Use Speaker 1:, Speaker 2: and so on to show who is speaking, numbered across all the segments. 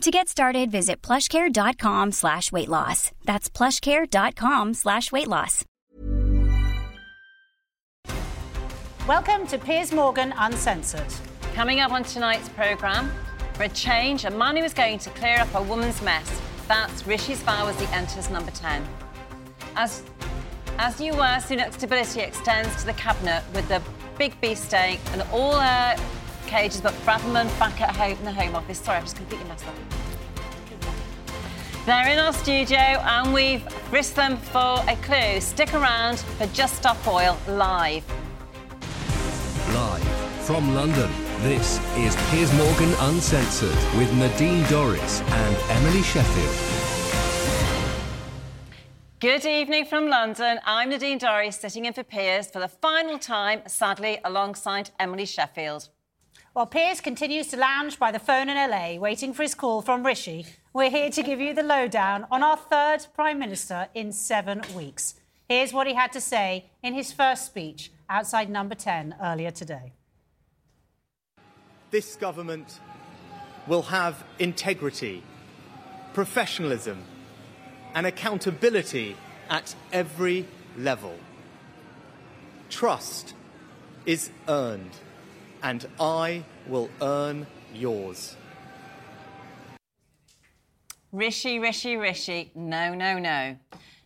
Speaker 1: To get started, visit plushcare.com slash weight loss. That's plushcare.com slash weight loss.
Speaker 2: Welcome to Piers Morgan Uncensored.
Speaker 3: Coming up on tonight's programme, for a change, a man who is going to clear up a woman's mess. That's Rishi Spar as he enters number 10. As, as you were, Sunak's stability extends to the cabinet with the big beefsteak and all uh, cages, but Braverman back at home in the Home Office. Sorry, I've just completely messed up. They're in our studio and we've risked them for a clue. Stick around for Just Stop Oil live.
Speaker 4: Live from London, this is Piers Morgan Uncensored with Nadine Dorries and Emily Sheffield.
Speaker 3: Good evening from London. I'm Nadine Dorries, sitting in for Piers for the final time, sadly, alongside Emily Sheffield.
Speaker 2: While Piers continues to lounge by the phone in LA, waiting for his call from Rishi, we're here to give you the lowdown on our third Prime Minister in seven weeks. Here's what he had to say in his first speech outside number 10 earlier today.
Speaker 5: This government will have integrity, professionalism, and accountability at every level. Trust is earned and I will earn yours.
Speaker 3: Rishi, Rishi, Rishi, no, no, no.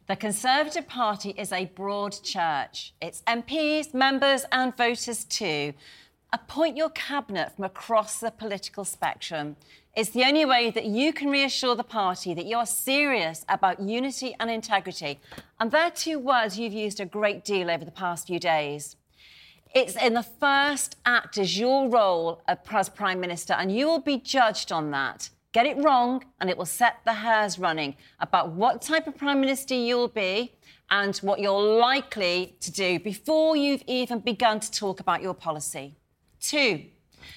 Speaker 3: The Conservative Party is a broad church. It's MPs, members, and voters too. Appoint your cabinet from across the political spectrum. It's the only way that you can reassure the party that you're serious about unity and integrity. And they're two words you've used a great deal over the past few days. It's in the first act as your role as Prime Minister, and you will be judged on that. Get it wrong, and it will set the hairs running about what type of Prime Minister you'll be and what you're likely to do before you've even begun to talk about your policy. Two,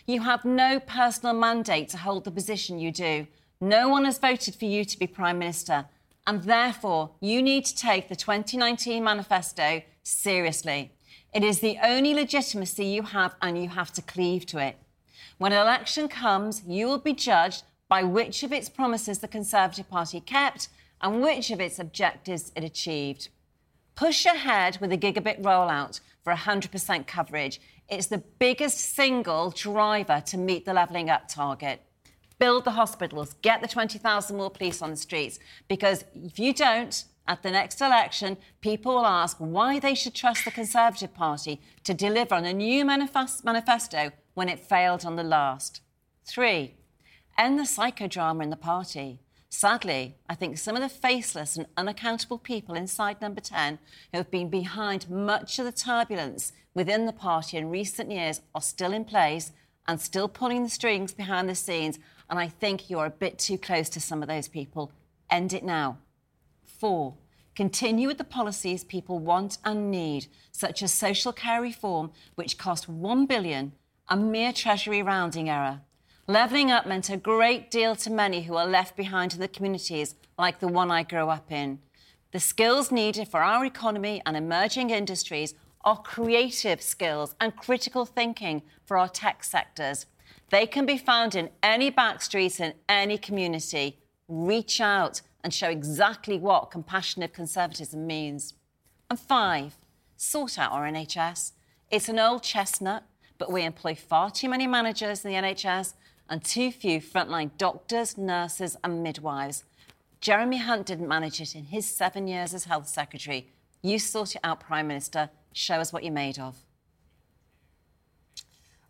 Speaker 3: you have no personal mandate to hold the position you do. No one has voted for you to be Prime Minister, and therefore you need to take the 2019 manifesto seriously. It is the only legitimacy you have, and you have to cleave to it. When an election comes, you will be judged by which of its promises the Conservative Party kept and which of its objectives it achieved. Push ahead with the gigabit rollout for 100% coverage. It's the biggest single driver to meet the levelling up target. Build the hospitals, get the 20,000 more police on the streets, because if you don't, at the next election, people will ask why they should trust the Conservative Party to deliver on a new manifesto when it failed on the last. Three, end the psychodrama in the party. Sadly, I think some of the faceless and unaccountable people inside number 10 who have been behind much of the turbulence within the party in recent years are still in place and still pulling the strings behind the scenes. And I think you're a bit too close to some of those people. End it now. Four, continue with the policies people want and need, such as social care reform, which cost 1 billion, a mere treasury rounding error. Levelling up meant a great deal to many who are left behind in the communities like the one I grew up in. The skills needed for our economy and emerging industries are creative skills and critical thinking for our tech sectors. They can be found in any backstreet in any community. Reach out and show exactly what compassionate conservatism means. And five, sort out our NHS. It's an old chestnut, but we employ far too many managers in the NHS and too few frontline doctors, nurses, and midwives. Jeremy Hunt didn't manage it in his seven years as Health Secretary. You sort it out, Prime Minister. Show us what you're made of.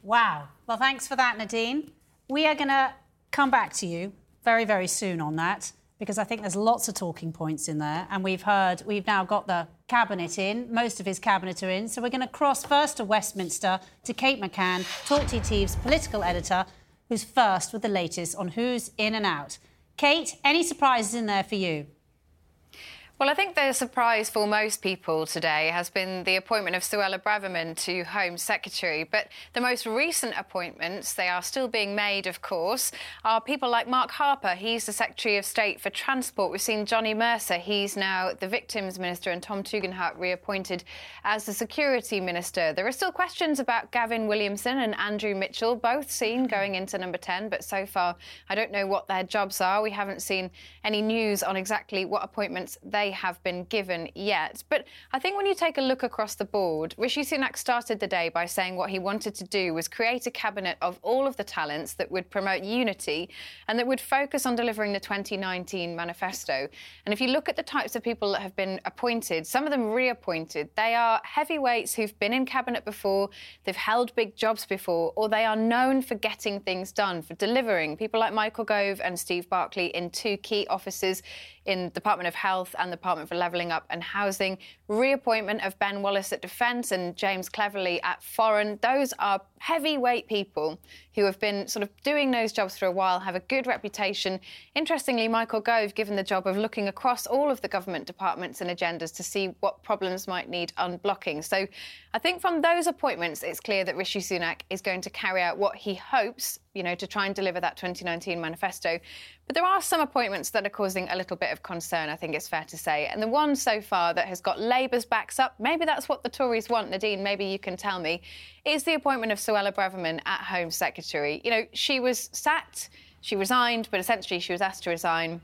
Speaker 2: Wow. Well, thanks for that, Nadine. We are going to come back to you very, very soon on that because I think there's lots of talking points in there. And we've heard, we've now got the cabinet in, most of his cabinet are in. So we're going to cross first to Westminster to Kate McCann, TalkTV's political editor, who's first with the latest on who's in and out. Kate, any surprises in there for you?
Speaker 6: Well, I think the surprise for most people today has been the appointment of Suella Braverman to Home Secretary. But the most recent appointments, they are still being made, of course, are people like Mark Harper. He's the Secretary of State for Transport. We've seen Johnny Mercer. He's now the Victims Minister, and Tom Tugendhat reappointed as the Security Minister. There are still questions about Gavin Williamson and Andrew Mitchell, both seen going into number 10. But so far, I don't know what their jobs are. We haven't seen any news on exactly what appointments they they have been given yet. But I think when you take a look across the board, Rishi Sunak started the day by saying what he wanted to do was create a cabinet of all of the talents that would promote unity and that would focus on delivering the 2019 manifesto. And if you look at the types of people that have been appointed, some of them reappointed, they are heavyweights who've been in cabinet before, they've held big jobs before, or they are known for getting things done, for delivering. People like Michael Gove and Steve Barclay in two key offices in Department of Health and the Department for Levelling Up and Housing, reappointment of Ben Wallace at Defence and James Cleverly at Foreign. Those are heavyweight people who have been sort of doing those jobs for a while, have a good reputation. Interestingly, Michael Gove given the job of looking across all of the government departments and agendas to see what problems might need unblocking. So I think from those appointments, it's clear that Rishi Sunak is going to carry out what he hopes, you know, to try and deliver that 2019 manifesto. But there are some appointments that are causing a little bit of concern, I think it's fair to say. And the one so far that has got Labour's backs up, maybe that's what the Tories want, Nadine, maybe you can tell me, is the appointment of Suella Braverman at Home Secretary. You know, she was sacked, she resigned, but essentially she was asked to resign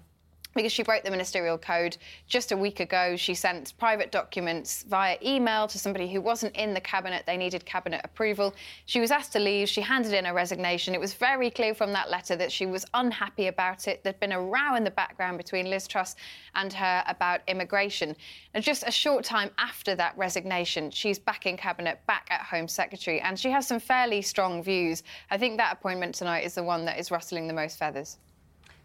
Speaker 6: because she broke the ministerial code just a week ago. She sent private documents via email to somebody who wasn't in the cabinet. They needed cabinet approval. She was asked to leave. She handed in her resignation. It was very clear from that letter that she was unhappy about it. There'd been a row in the background between Liz Truss and her about immigration. And just a short time after that resignation, she's back in cabinet, back at Home Secretary, and she has some fairly strong views. I think that appointment tonight is the one that is rustling the most feathers.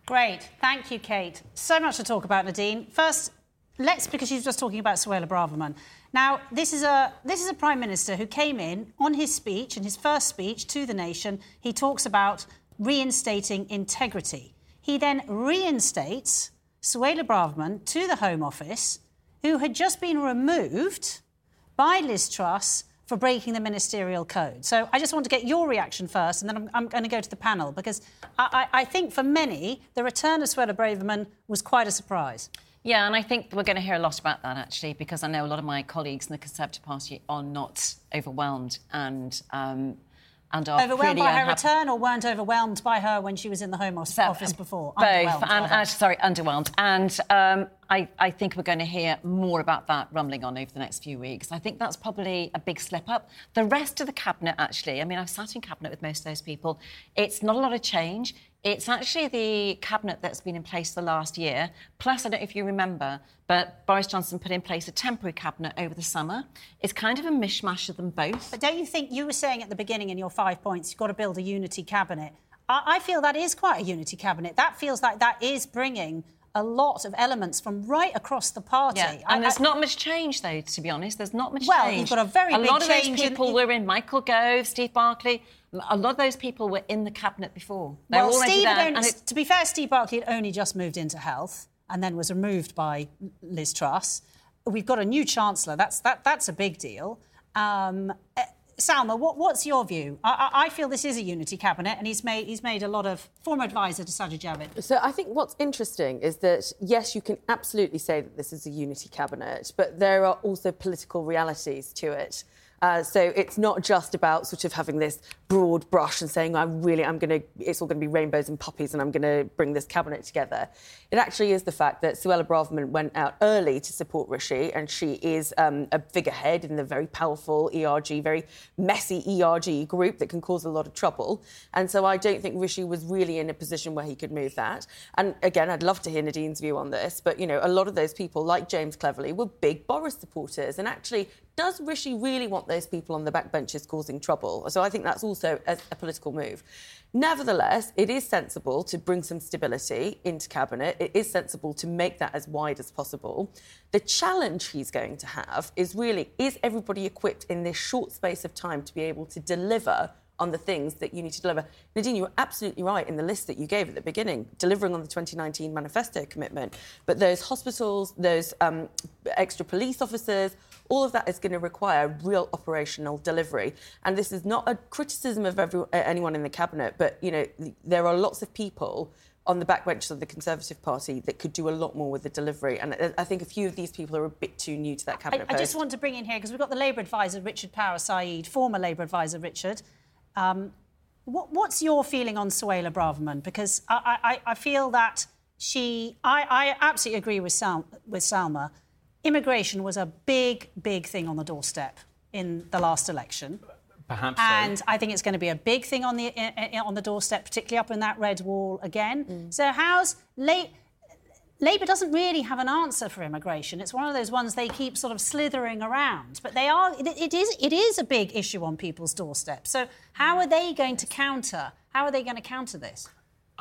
Speaker 2: Great. Thank you, Kate. So much to talk about, Nadine. First, let's, because she's just talking about Suella Braverman. Now, this is, a, this is a Prime Minister who came in on his speech, in his first speech to the nation, he talks about reinstating integrity. He then reinstates Suella Braverman to the Home Office, who had just been removed by Liz Truss for breaking the ministerial code. So I just want to get your reaction first, and then I'm, I'm going to go to the panel because I, I, I, think for many, the return of Suella Braverman was quite a surprise.
Speaker 3: Yeah, and I think we're going to hear a lot about that actually, because I know a lot of my colleagues in the Conservative Party are not overwhelmed and um, and are
Speaker 2: overwhelmed
Speaker 3: by
Speaker 2: her return, or weren't overwhelmed by her when she was in the Home Office, so, office before.
Speaker 3: Both, and, uh, sorry, underwhelmed. And um, I, I, think we're going to hear more about that rumbling on over the next few weeks. I think that's probably a big slip up. The rest of the cabinet, actually, I mean, I've sat in cabinet with most of those people. It's not a lot of change. It's actually the cabinet that's been in place the last year. Plus, I don't know if you remember, but Boris Johnson put in place a temporary cabinet over the summer. It's kind of a mishmash of them both.
Speaker 2: But don't you think you were saying at the beginning in your five points, you've got to build a unity cabinet? I, I feel that is quite a unity cabinet. That feels like that is bringing a lot of elements from right across the party. Yeah.
Speaker 3: And I, there's I, not much change, though, to be honest. There's not much
Speaker 2: well,
Speaker 3: change.
Speaker 2: Well, you've got a very
Speaker 3: a
Speaker 2: big
Speaker 3: lot of
Speaker 2: those
Speaker 3: people
Speaker 2: in,
Speaker 3: were in Michael Gove, Steve Barclay. A lot of those people were in the cabinet before. They're
Speaker 2: well, Steve
Speaker 3: there,
Speaker 2: only, to be fair, Steve Barclay had only just moved into health and then was removed by Liz Truss. We've got a new chancellor. That's that. That's a big deal. Um, eh, Salma, what, what's your view? I, I, feel this is a unity cabinet, and he's made he's made a lot of former advisor to Sajid Javid.
Speaker 7: So I think what's interesting is that yes, you can absolutely say that this is a unity cabinet, but there are also political realities to it. Uh, so it's not just about sort of having this broad brush and saying, I'm really, I'm going to, it's all going to be rainbows and puppies and I'm going to bring this cabinet together. It actually is the fact that Suella Braverman went out early to support Rishi and she is um, a figurehead in the very powerful ERG, very messy ERG group that can cause a lot of trouble. And so I don't think Rishi was really in a position where he could move that. And again, I'd love to hear Nadine's view on this, but you know, a lot of those people, like James Cleverly, were big Boris supporters and actually does Rishi really want those people on the backbenches causing trouble? So I think that's also a, a, political move. Nevertheless, it is sensible to bring some stability into cabinet. It is sensible to make that as wide as possible. The challenge he's going to have is really is everybody equipped in this short space of time to be able to deliver on the things that you need to deliver. Nadine, you were absolutely right in the list that you gave at the beginning, delivering on the 2019 manifesto commitment. But those hospitals, those um, extra police officers, all of that is going to require real operational delivery. And this is not a criticism of every, anyone in the cabinet, but you know there are lots of people on the backbenches of the Conservative Party that could do a lot more with the delivery. And I think a few of these people are a bit too new to that cabinet
Speaker 2: I, I just want to bring in here because we've got the Labour advisor Richard Power Sayeed, former Labour advisor Richard. Um, what, what's your feeling on Suella Braverman? Because I, I, I feel that she, I, I absolutely agree with, Sal, with Salma immigration was a big, big thing on the doorstep in the last election.
Speaker 8: Perhaps
Speaker 2: and
Speaker 8: so.
Speaker 2: I think it's going to be a big thing on the on the doorstep, particularly up in that red wall again. Mm. So how's late? Labour doesn't really have an answer for immigration. It's one of those ones they keep sort of slithering around. But they are it, it is it is a big issue on people's doorsteps. So how are they going to counter? How are they going to counter this?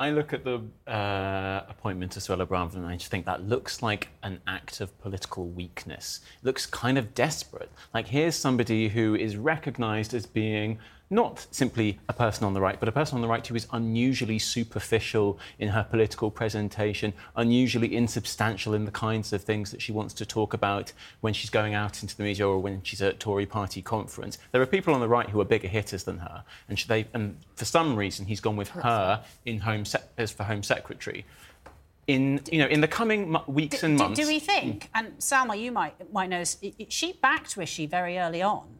Speaker 8: I look at the uh, appointment of Suella Braverman and I just think that looks like an act of political weakness. It looks kind of desperate. Like, here's somebody who is recognised as being not simply a person on the right, but a person on the right who is unusually superficial in her political presentation, unusually insubstantial in the kinds of things that she wants to talk about when she's going out into the media or when she's at a Tory party conference. There are people on the right who are bigger hitters than her, and, they, and for some reason he's gone with her in home as for Home Secretary in you know in the coming weeks and months.
Speaker 2: Do, do we think? And Salma, you might might know. She backed Rishi very early on.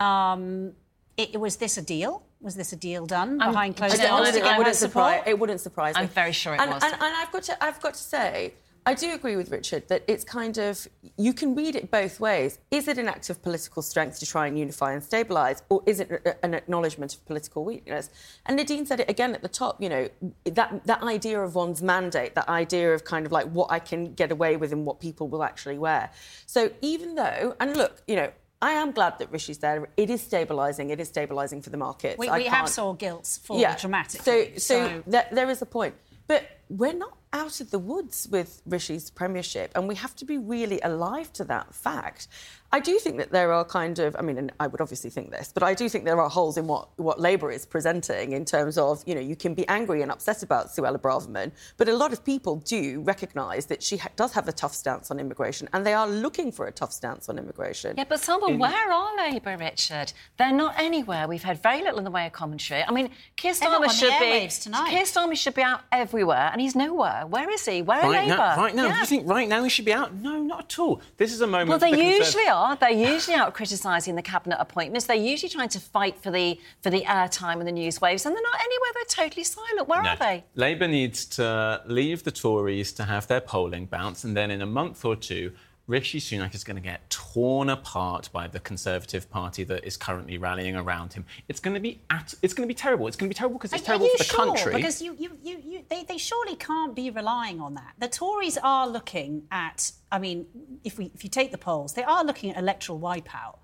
Speaker 2: Um, it, was this a deal? Was this a deal done
Speaker 3: I'm,
Speaker 2: behind closed doors
Speaker 7: to get wouldn't It wouldn't surprise
Speaker 3: me.
Speaker 7: I'm
Speaker 3: very sure it
Speaker 7: and,
Speaker 3: was.
Speaker 7: And, and I've got to, I've got to say, I do agree with Richard that it's kind of you can read it both ways. Is it an act of political strength to try and unify and stabilise, or is it an acknowledgement of political weakness? And Nadine said it again at the top. You know that that idea of one's mandate, that idea of kind of like what I can get away with and what people will actually wear. So even though, and look, you know, I am glad that Rishi's there. It is stabilising. It is stabilising for the markets.
Speaker 2: We, we have saw gilts fall
Speaker 7: yeah.
Speaker 2: dramatically.
Speaker 7: So, so, so... There, there is a point. But we're not out of the woods with Rishi's premiership, and we have to be really alive to that fact. I do think that there are kind of, I mean, and I would obviously think this, but I do think there are holes in what, what Labour is presenting in terms of, you know, you can be angry and upset about Suella Braverman, but a lot of people do recognise that she ha- does have a tough stance on immigration, and they are looking for a tough stance on immigration.
Speaker 3: Yeah, but Salma, in... where are Labour, Richard? They're not anywhere. We've had very little in the way of commentary. I mean, Keir Starmer should be
Speaker 2: tonight.
Speaker 3: Keir Starmer should be out everywhere, and he's nowhere. Where is he? Where
Speaker 8: right
Speaker 3: are Labour?
Speaker 8: Now, right now,
Speaker 3: yeah.
Speaker 8: do you think right now he should be out? No, not at all. This is a moment.
Speaker 3: Well, they
Speaker 8: the
Speaker 3: usually are. They're usually out criticising the cabinet appointments. They're usually trying to fight for the for the airtime and the news waves, and they're not anywhere. They're totally silent. Where
Speaker 8: no.
Speaker 3: are they?
Speaker 8: Labour needs to leave the Tories to have their polling bounce, and then in a month or two Rishi Sunak is going to get torn apart by the Conservative Party that is currently rallying around him. It's going to be at, it's going to be terrible. It's going to be terrible because it's
Speaker 2: are,
Speaker 8: terrible
Speaker 2: are
Speaker 8: for the
Speaker 2: sure?
Speaker 8: country.
Speaker 2: Because you, you, you, you they, they surely can't be relying on that. The Tories are looking at, I mean, if we if you take the polls, they are looking at electoral wipeout.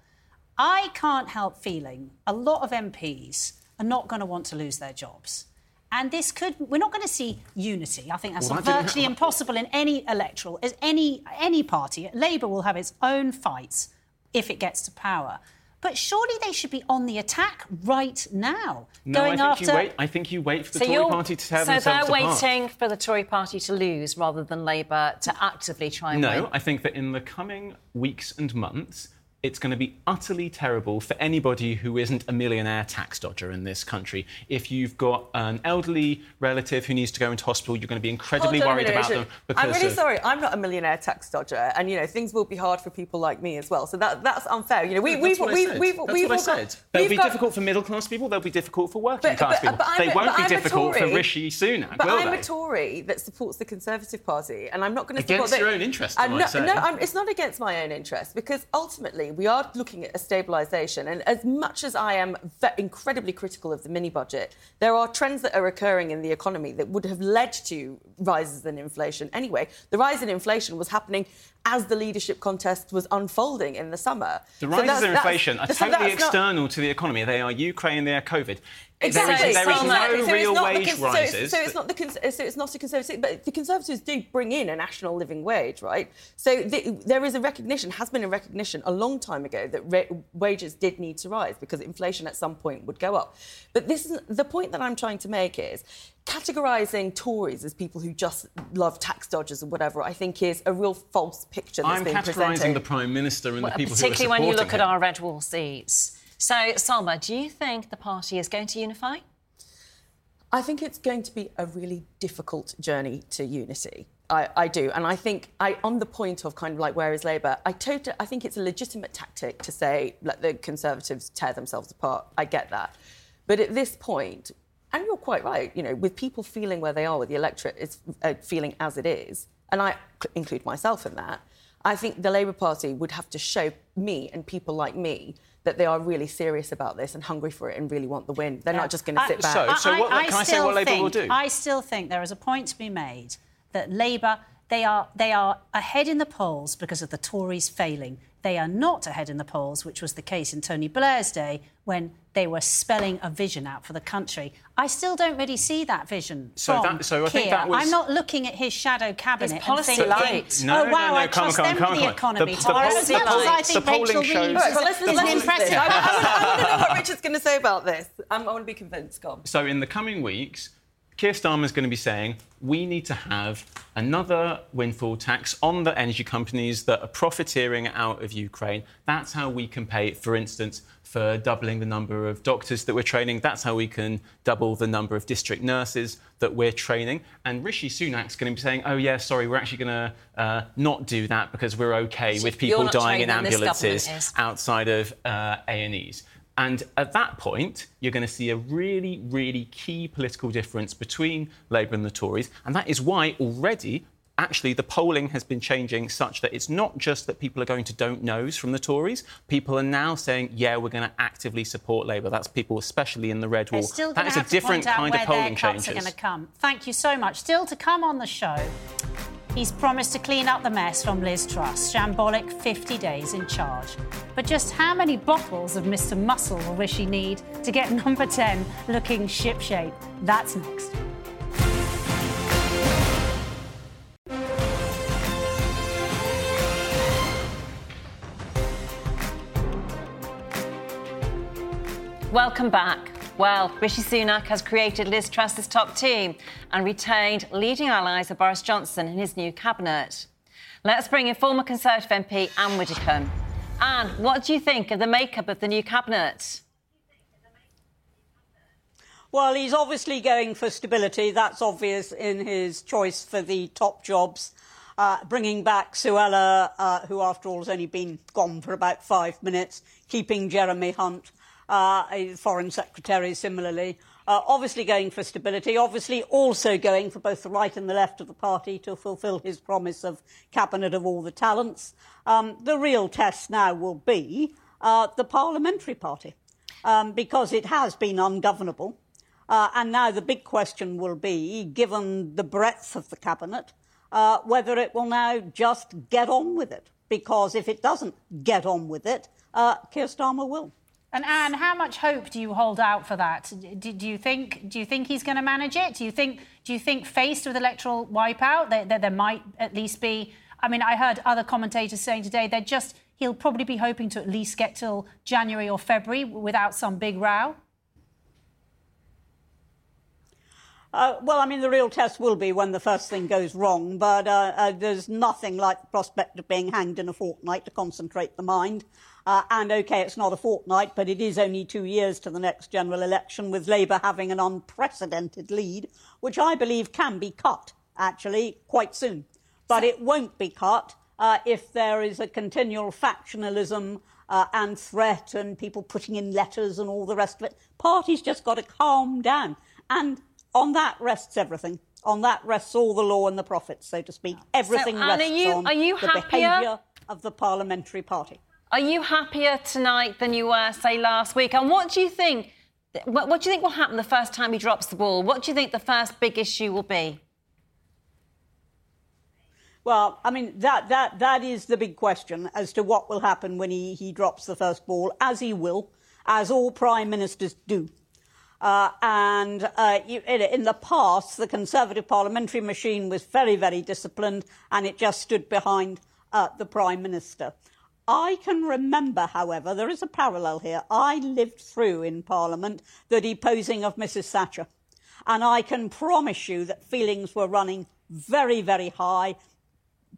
Speaker 2: I can't help feeling a lot of MPs are not going to want to lose their jobs. And this could, we're not going to see unity. I think that's well, that virtually impossible in any electoral, as any, any party. Labour will have its own fights if it gets to power. But surely they should be on the attack right now.
Speaker 8: No,
Speaker 2: going
Speaker 8: I think
Speaker 2: after...
Speaker 8: you wait. I think you wait for the
Speaker 3: so
Speaker 8: Tory party to have
Speaker 3: so
Speaker 8: themselves
Speaker 3: So they're waiting for the Tory party to lose rather than Labour to actively try and
Speaker 8: no,
Speaker 3: win.
Speaker 8: I think that in the coming weeks and months, it's going to be utterly terrible for anybody who isn't a millionaire tax dodger in this country. If you've got an elderly relative who needs to go into hospital, you're going to be incredibly
Speaker 7: Hold on a
Speaker 8: worried about them.
Speaker 7: I'm really
Speaker 8: of-
Speaker 7: sorry. I'm not a millionaire tax dodger, and you know things will be hard for people like me as well. So that that's unfair. You know, we, we've we've
Speaker 8: said.
Speaker 7: we've
Speaker 8: That's
Speaker 7: we've
Speaker 8: what I
Speaker 7: all got-
Speaker 8: said. They'll
Speaker 7: we've
Speaker 8: be
Speaker 7: got-
Speaker 8: difficult for middle class people. They'll be difficult for working
Speaker 7: But-
Speaker 8: class
Speaker 7: but-
Speaker 8: people.
Speaker 7: but
Speaker 8: they won't be
Speaker 7: I'm
Speaker 8: difficult for. Rishi Sunak,
Speaker 7: But
Speaker 8: will
Speaker 7: I'm
Speaker 8: they?
Speaker 7: a Tory that supports the Conservative Party, and I'm not going to
Speaker 8: Against
Speaker 7: support
Speaker 8: your
Speaker 7: the-
Speaker 8: own interests, I
Speaker 7: I'm not-. No, I'm, it's not against my own interests because ultimately we are looking at a stabilisation. And as much as I am incredibly critical of the mini budget, there are trends that are occurring in the economy that would have led to rises in inflation anyway. The rise in inflation was happening as the leadership contest was unfolding in the summer.
Speaker 8: The
Speaker 7: So
Speaker 8: rises
Speaker 7: that's-
Speaker 8: in inflation are
Speaker 7: so
Speaker 8: totally
Speaker 7: that's not-
Speaker 8: external to the economy. They are Ukraine, they are COVID.
Speaker 7: Exactly.
Speaker 8: There is, there is no
Speaker 7: So it's
Speaker 8: real
Speaker 7: not the
Speaker 8: wage
Speaker 7: cons- so it's-
Speaker 8: rises.
Speaker 7: So it's, not the cons- so it's not a conservative, but the Conservatives do bring in a national living wage, right? So the, there is a recognition, has been a recognition a long time ago that ra- wages did need to rise because inflation at some point would go up. But this is the point that I'm trying to make is categorising Tories as people who just love tax dodgers or whatever. I think is a real false picture that's
Speaker 8: I'm
Speaker 7: being
Speaker 8: categorising
Speaker 7: presented.
Speaker 8: the Prime Minister and
Speaker 3: Well,
Speaker 8: the people who are
Speaker 3: particularly when you look
Speaker 8: supporting
Speaker 3: at our red wall seats. So, Salma, do you think the party is going to unify?
Speaker 7: I think it's going to be a really difficult journey to unity. I, I do, and I think I, on the point of kind of like where is Labour, I totally, I think it's a legitimate tactic to say let the Conservatives tear themselves apart. I get that, but at this point, and you're quite right, you know, with people feeling where they are, with the electorate is uh, feeling as it is, and I include myself in that. I think the Labour Party would have to show me and people like me that they are really serious about this and hungry for it and really want the win. They're not just going to uh, sit back.
Speaker 8: So- so what- can I say
Speaker 2: still
Speaker 8: what Labour
Speaker 2: think,
Speaker 8: will do?
Speaker 2: I still think there is a point to be made that Labour they are they are ahead in the polls because of the Tories failing. They are not ahead in the polls, which was the case in Tony Blair's day when they were spelling a vision out for the country. I still don't really see that vision.
Speaker 8: So
Speaker 2: from
Speaker 8: that- so I think
Speaker 2: Keir.
Speaker 8: that was-
Speaker 2: I'm not looking at his shadow cabinet and
Speaker 3: policy
Speaker 2: thinking,
Speaker 3: light.
Speaker 8: Oh, no,
Speaker 2: oh
Speaker 8: no,
Speaker 2: wow,
Speaker 8: no,
Speaker 2: I trust
Speaker 8: come on,
Speaker 2: them
Speaker 8: come
Speaker 2: with the economy.
Speaker 8: The-
Speaker 2: So
Speaker 8: the-
Speaker 2: as
Speaker 8: the
Speaker 2: much as I think
Speaker 8: the polling
Speaker 2: Rachel
Speaker 8: shows-
Speaker 2: Reeves
Speaker 7: All right, well, let's,
Speaker 2: is
Speaker 7: let's listen
Speaker 2: impressive
Speaker 7: I, I, wanna- I want to know what Richard's going to say about this. I'm, I want to be convinced. Go on.
Speaker 8: So in the coming weeks, Keir is going to be saying we need to have another windfall tax on the energy companies that are profiteering out of Ukraine. That's how we can pay, for instance, for doubling the number of doctors that we're training. That's how we can double the number of district nurses that we're training. And Rishi Sunak's going to be saying, oh, yeah, sorry, we're actually going to uh, not do that because we're OK with people dying in
Speaker 3: training, this government
Speaker 8: ambulances outside of uh, A&Es. And at that point, you're going to see a really, really key political difference between Labour and the Tories. And that is why already, actually, the polling has been changing such that it's not just that people are going to don't knows from the Tories. People are now saying, yeah, we're going to actively support Labour. That's people, especially in the red wall. That is a different kind of polling
Speaker 2: their cuts are going to come. Thank you so much. Still to come on the show, he's promised to clean up the mess from Liz Truss. Shambolic 50 days in charge. But just how many bottles of Mr. Muscle will Rishi need to get number 10 looking shipshape? That's next.
Speaker 3: Welcome back. Well, Rishi Sunak has created Liz Truss's top team and retained leading allies of Boris Johnson in his new cabinet. Let's bring in former Conservative MP Ann Widdecombe. Ann, what do you think of the makeup of the new cabinet?
Speaker 9: Well, he's obviously going for stability. That's obvious in his choice for the top jobs. Uh, bringing back Suella, uh, who after all has only been gone for about five minutes, keeping Jeremy Hunt, uh, a foreign secretary similarly. Uh, obviously going for stability, obviously also going for both the right and the left of the party to fulfil his promise of cabinet of all the talents. Um, the real test now will be uh, the parliamentary party, um, because it has been ungovernable. Uh, and now the big question will be, given the breadth of the cabinet, uh, whether it will now just get on with it. Because if it doesn't get on with it, uh, Keir Starmer will.
Speaker 2: And Ann, how much hope do you hold out for that? Do, do you think do you think he's going to manage it? Do you think do you think faced with electoral wipeout that there, there might at least be? I mean, I heard other commentators saying today they're just he'll probably be hoping to at least get till January or February without some big row.
Speaker 9: Uh, well, I mean, the real test will be when the first thing goes wrong, but uh, uh, there's nothing like the prospect of being hanged in a fortnight to concentrate the mind. Uh, and okay, it's not a fortnight, but it is only two years to the next general election, with Labour having an unprecedented lead, which I believe can be cut, actually, quite soon. But it won't be cut uh, if there is a continual factionalism uh, and threat and people putting in letters and all the rest of it. Parties just got to calm down. And on that rests everything. On that rests all the law and the profits, so to speak. Everything
Speaker 3: so,
Speaker 9: rests
Speaker 3: are you,
Speaker 9: on
Speaker 3: are you
Speaker 9: the
Speaker 3: happier?
Speaker 9: behaviour of the parliamentary party.
Speaker 3: Are you happier tonight than you were, say, last week? And what do you think? What, what do you think will happen the first time he drops the ball? What do you think the first big issue will be?
Speaker 9: Well, I mean that that that is the big question as to what will happen when he, he drops the first ball, as he will, as all prime ministers do. Uh, and uh, in the past, the Conservative parliamentary machine was very, very disciplined, and it just stood behind uh, the prime minister. I can remember, however, there is a parallel here. I lived through in Parliament the deposing of Mrs. Thatcher. And I can promise you that feelings were running very, very high.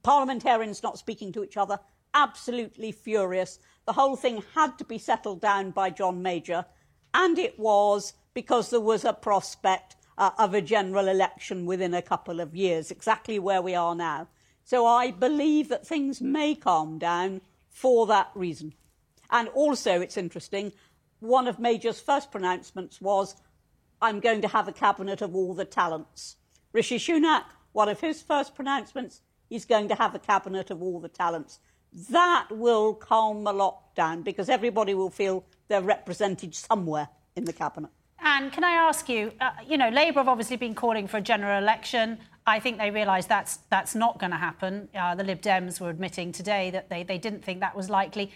Speaker 9: Parliamentarians not speaking to each other, absolutely furious. The whole thing had to be settled down by John Major. And it was because there was a prospect uh, of a general election within a couple of years, exactly where we are now. So I believe that things may calm down for that reason. And also, it's interesting, one of Major's first pronouncements was, I'm going to have a cabinet of all the talents. Rishi Sunak, one of his first pronouncements, he's going to have a cabinet of all the talents. That will calm a lot down because everybody will feel they're represented somewhere in the cabinet.
Speaker 2: And can I ask you, uh, you know, Labour have obviously been calling for a general election. I think they realise that's that's not going to happen. Uh, the Lib Dems were admitting today that they, they didn't think that was likely.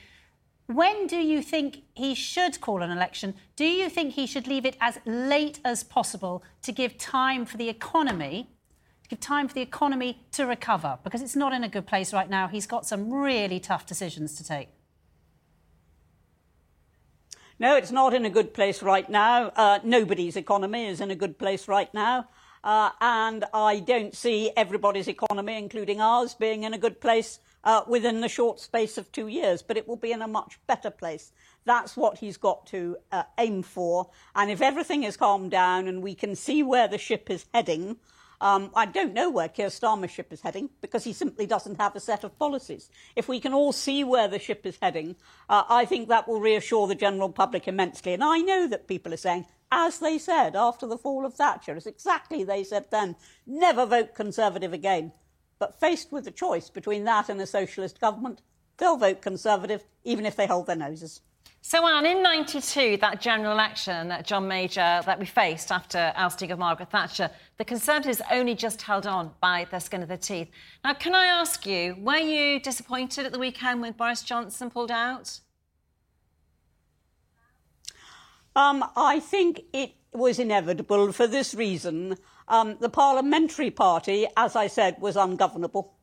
Speaker 2: When do you think he should call an election? Do you think he should leave it as late as possible to give time for the economy, to give time for the economy to recover? Because it's not in a good place right now. He's got some really tough decisions to take.
Speaker 9: No, it's not in a good place right now. Uh, nobody's economy is in a good place right now. Uh, and I don't see everybody's economy, including ours, being in a good place uh, within the short space of two years, but it will be in a much better place. That's what he's got to uh, aim for. And if everything is calmed down and we can see where the ship is heading, um, I don't know where Keir Starmer's ship is heading because he simply doesn't have a set of policies. If we can all see where the ship is heading, uh, I think that will reassure the general public immensely. And I know that people are saying, as they said after the fall of Thatcher, as exactly they said then, never vote Conservative again. But faced with the choice between that and a socialist government, they'll vote Conservative even if they hold their noses.
Speaker 3: So, Ann, in 92, that general election that John Major that we faced after ousting of Margaret Thatcher, the Conservatives only just held on by the skin of their teeth. Now, can I ask you, were you disappointed at the weekend when Boris Johnson pulled out?
Speaker 9: Um, I think it was inevitable for this reason. Um, the parliamentary party, as I said, was ungovernable.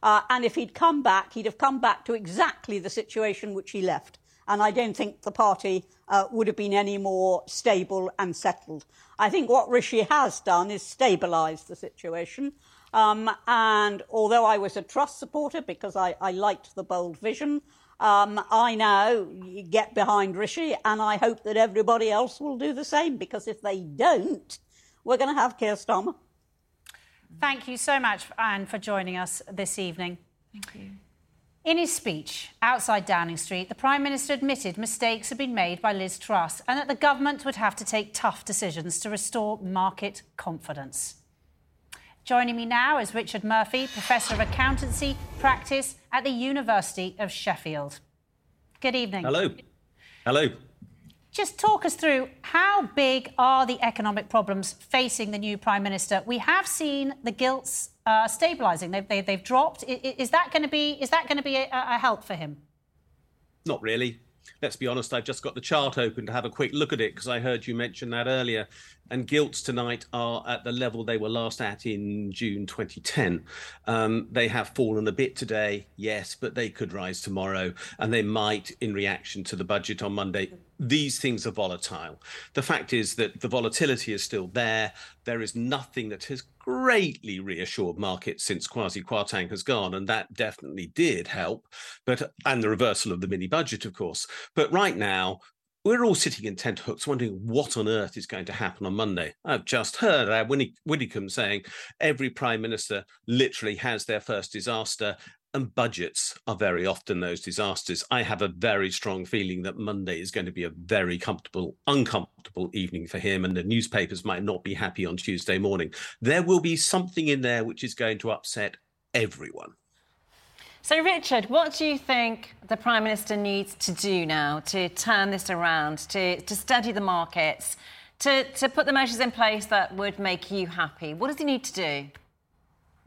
Speaker 9: Uh, and if he'd come back, he'd have come back to exactly the situation which he left. And I don't think the party uh, would have been any more stable and settled. I think what Rishi has done is stabilise the situation. Um, and although I was a Truss supporter because I, I liked the bold vision, um, I now get behind Rishi, and I hope that everybody else will do the same because if they don't, we're going to have Keir Starmer.
Speaker 2: Thank you so much, Ann, for joining us this evening.
Speaker 6: Thank you.
Speaker 2: In his speech outside Downing Street, the Prime Minister admitted mistakes had been made by Liz Truss and that the government would have to take tough decisions to restore market confidence. Joining me now is Richard Murphy, Professor of Accountancy Practice at the University of Sheffield. Good evening.
Speaker 10: Hello. Hello.
Speaker 2: Just talk us through how big are the economic problems facing the new Prime Minister? We have seen the gilts uh, stabilising; they've, they, have dropped. Is, is, that going to be is that going to be a, a help for him?
Speaker 10: Not really let's be honest, I've just got the chart open to have a quick look at it because I heard you mention that earlier. And gilts tonight are at the level they were last at in June 2010. Um, they have fallen a bit today, yes, but they could rise tomorrow, and they might in reaction to the budget on Monday. These things are volatile. The fact is that the volatility is still there. There is nothing that has greatly reassured markets since Kwasi Kwarteng has gone, and that definitely did help. But and the reversal of the mini budget, of course. But right now, we're all sitting in tent hooks wondering what on earth is going to happen on Monday. I've just heard uh, Winnie, Widdecombe saying every prime minister literally has their first disaster and budgets are very often those disasters. I have a very strong feeling that Monday is going to be a very comfortable, uncomfortable evening for him, and the newspapers might not be happy on Tuesday morning. There will be something in there which is going to upset everyone.
Speaker 3: So, Richard, what do you think the Prime Minister needs to do now to turn this around, to, to steady the markets, to, to put the measures in place that would make you happy? What does he need to do?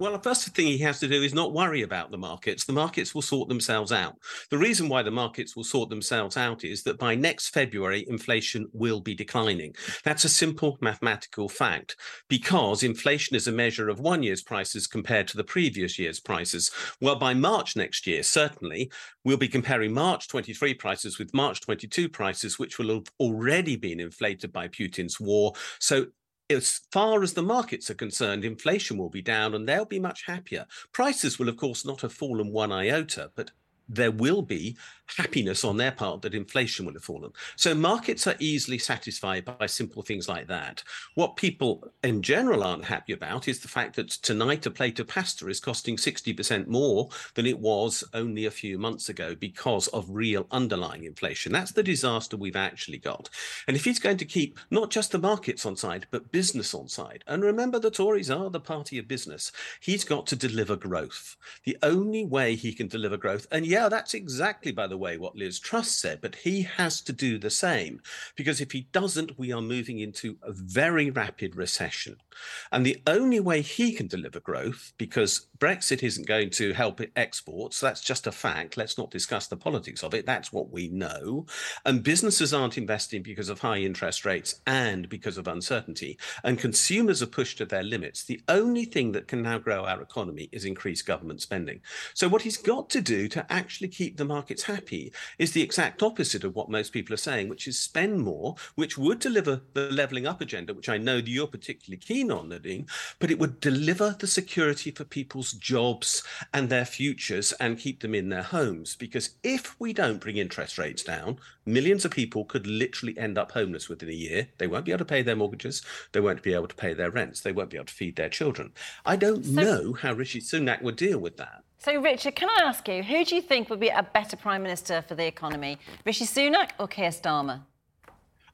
Speaker 10: Well, the first thing he has to do is not worry about the markets. The markets will sort themselves out. The reason why the markets will sort themselves out is that by next February, inflation will be declining. That's a simple mathematical fact because inflation is a measure of one year's prices compared to the previous year's prices. Well, by March next year, certainly, we'll be comparing March 23 prices with March 22 prices, which will have already been inflated by Putin's war. So as far as the markets are concerned, inflation will be down and they'll be much happier. Prices will, of course, not have fallen one iota, but there will be happiness on their part that inflation will have fallen. So markets are easily satisfied by simple things like that. What people in general aren't happy about is the fact that tonight a plate of pasta is costing 60% more than it was only a few months ago because of real underlying inflation. That's the disaster we've actually got. And if he's going to keep not just the markets on side, but business on side, and remember the Tories are the party of business, he's got to deliver growth. The only way he can deliver growth, and yeah, that's exactly, by the way, what Liz Truss said, but he has to do the same because if he doesn't, we are moving into a very rapid recession. And the only way he can deliver growth, because Brexit isn't going to help exports, that's just a fact. Let's not discuss the politics of it. That's what we know. And businesses aren't investing because of high interest rates and because of uncertainty. And consumers are pushed to their limits. The only thing that can now grow our economy is increased government spending. So, what he's got to do to actually keep the markets happy is the exact opposite of what most people are saying, which is spend more, which would deliver the levelling up agenda, which I know that you're particularly keen on, Nadine, but it would deliver the security for people's jobs and their futures and keep them in their homes. Because if we don't bring interest rates down, millions of people could literally end up homeless within a year. They won't be able to pay their mortgages, they won't be able to pay their rents, they won't be able to feed their children. I don't so, know how Rishi Sunak would deal with that.
Speaker 3: So, Richard, can I ask you, who do you think would be a better Prime Minister for the economy? Rishi Sunak or Keir Starmer?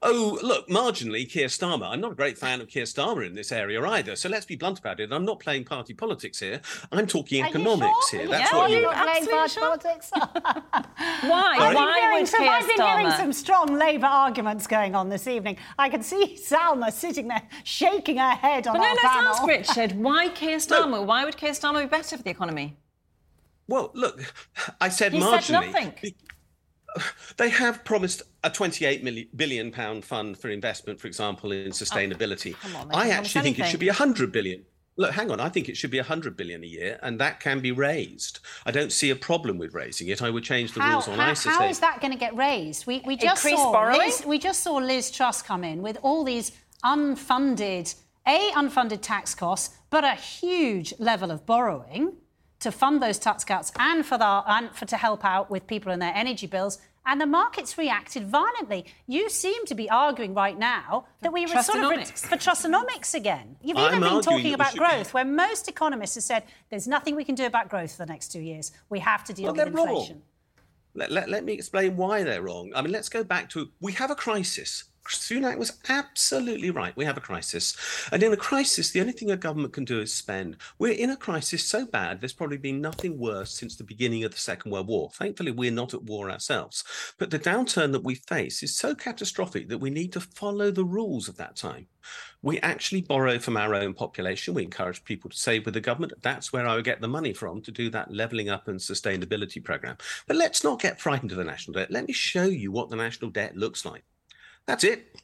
Speaker 10: Oh, look, marginally, Keir Starmer. I'm not a great fan of Keir Starmer in this area either. So let's be blunt about it. I'm not playing party politics here. I'm talking Are economics
Speaker 2: sure?
Speaker 10: here.
Speaker 2: That's yeah, what you. Are playing party sure? politics?
Speaker 3: Why? I've Why would
Speaker 2: some,
Speaker 3: Keir
Speaker 2: I've been
Speaker 3: Starmer?
Speaker 2: hearing some strong Labour arguments going on this evening. I can see Salma sitting there shaking her head on
Speaker 3: but
Speaker 2: our
Speaker 3: no,
Speaker 2: panel.
Speaker 3: let's ask Richard. Why Keir Starmer? No. Why would Keir Starmer be better for the economy?
Speaker 10: Well, look, I said
Speaker 3: he
Speaker 10: marginally.
Speaker 3: Said nothing.
Speaker 10: They have promised a 28 million, billion pound fund for investment, for example, in oh, sustainability.
Speaker 3: Oh, on,
Speaker 10: I actually think it should be 100 billion. Look, hang on. I think it should be 100 billion a year, and that can be raised. I don't see a problem with raising it. I would change the
Speaker 2: how,
Speaker 10: rules on
Speaker 2: how,
Speaker 10: ISA.
Speaker 2: How is that going to get raised? We, we just
Speaker 3: Increase
Speaker 2: saw
Speaker 3: borrowing?
Speaker 2: Liz, we just saw Liz Truss come in with all these unfunded, a unfunded tax costs, but a huge level of borrowing to fund those tax cuts and for, the, and for to help out with people and their energy bills. And the markets reacted violently. You seem to be arguing right now that we were sort of re- for Trussonomics again. You've even
Speaker 10: I'm
Speaker 2: been talking about
Speaker 10: should...
Speaker 2: growth, where most economists have said there's nothing we can do about growth for the next two years. We have to deal
Speaker 10: well,
Speaker 2: with inflation.
Speaker 10: Wrong. Let, let, let me explain why they're wrong. I mean, let's go back to we have a crisis. Sunak was absolutely right. We have a crisis. And in a crisis, the only thing a government can do is spend. We're in a crisis so bad, there's probably been nothing worse since the beginning of the Second World War. Thankfully, we're not at war ourselves. But the downturn that we face is so catastrophic that we need to follow the rules of that time. We actually borrow from our own population. We encourage people to save with the government. That's where I would get the money from to do that levelling up and sustainability program. But let's not get frightened of the national debt. Let me show you what the national debt looks like. That's it.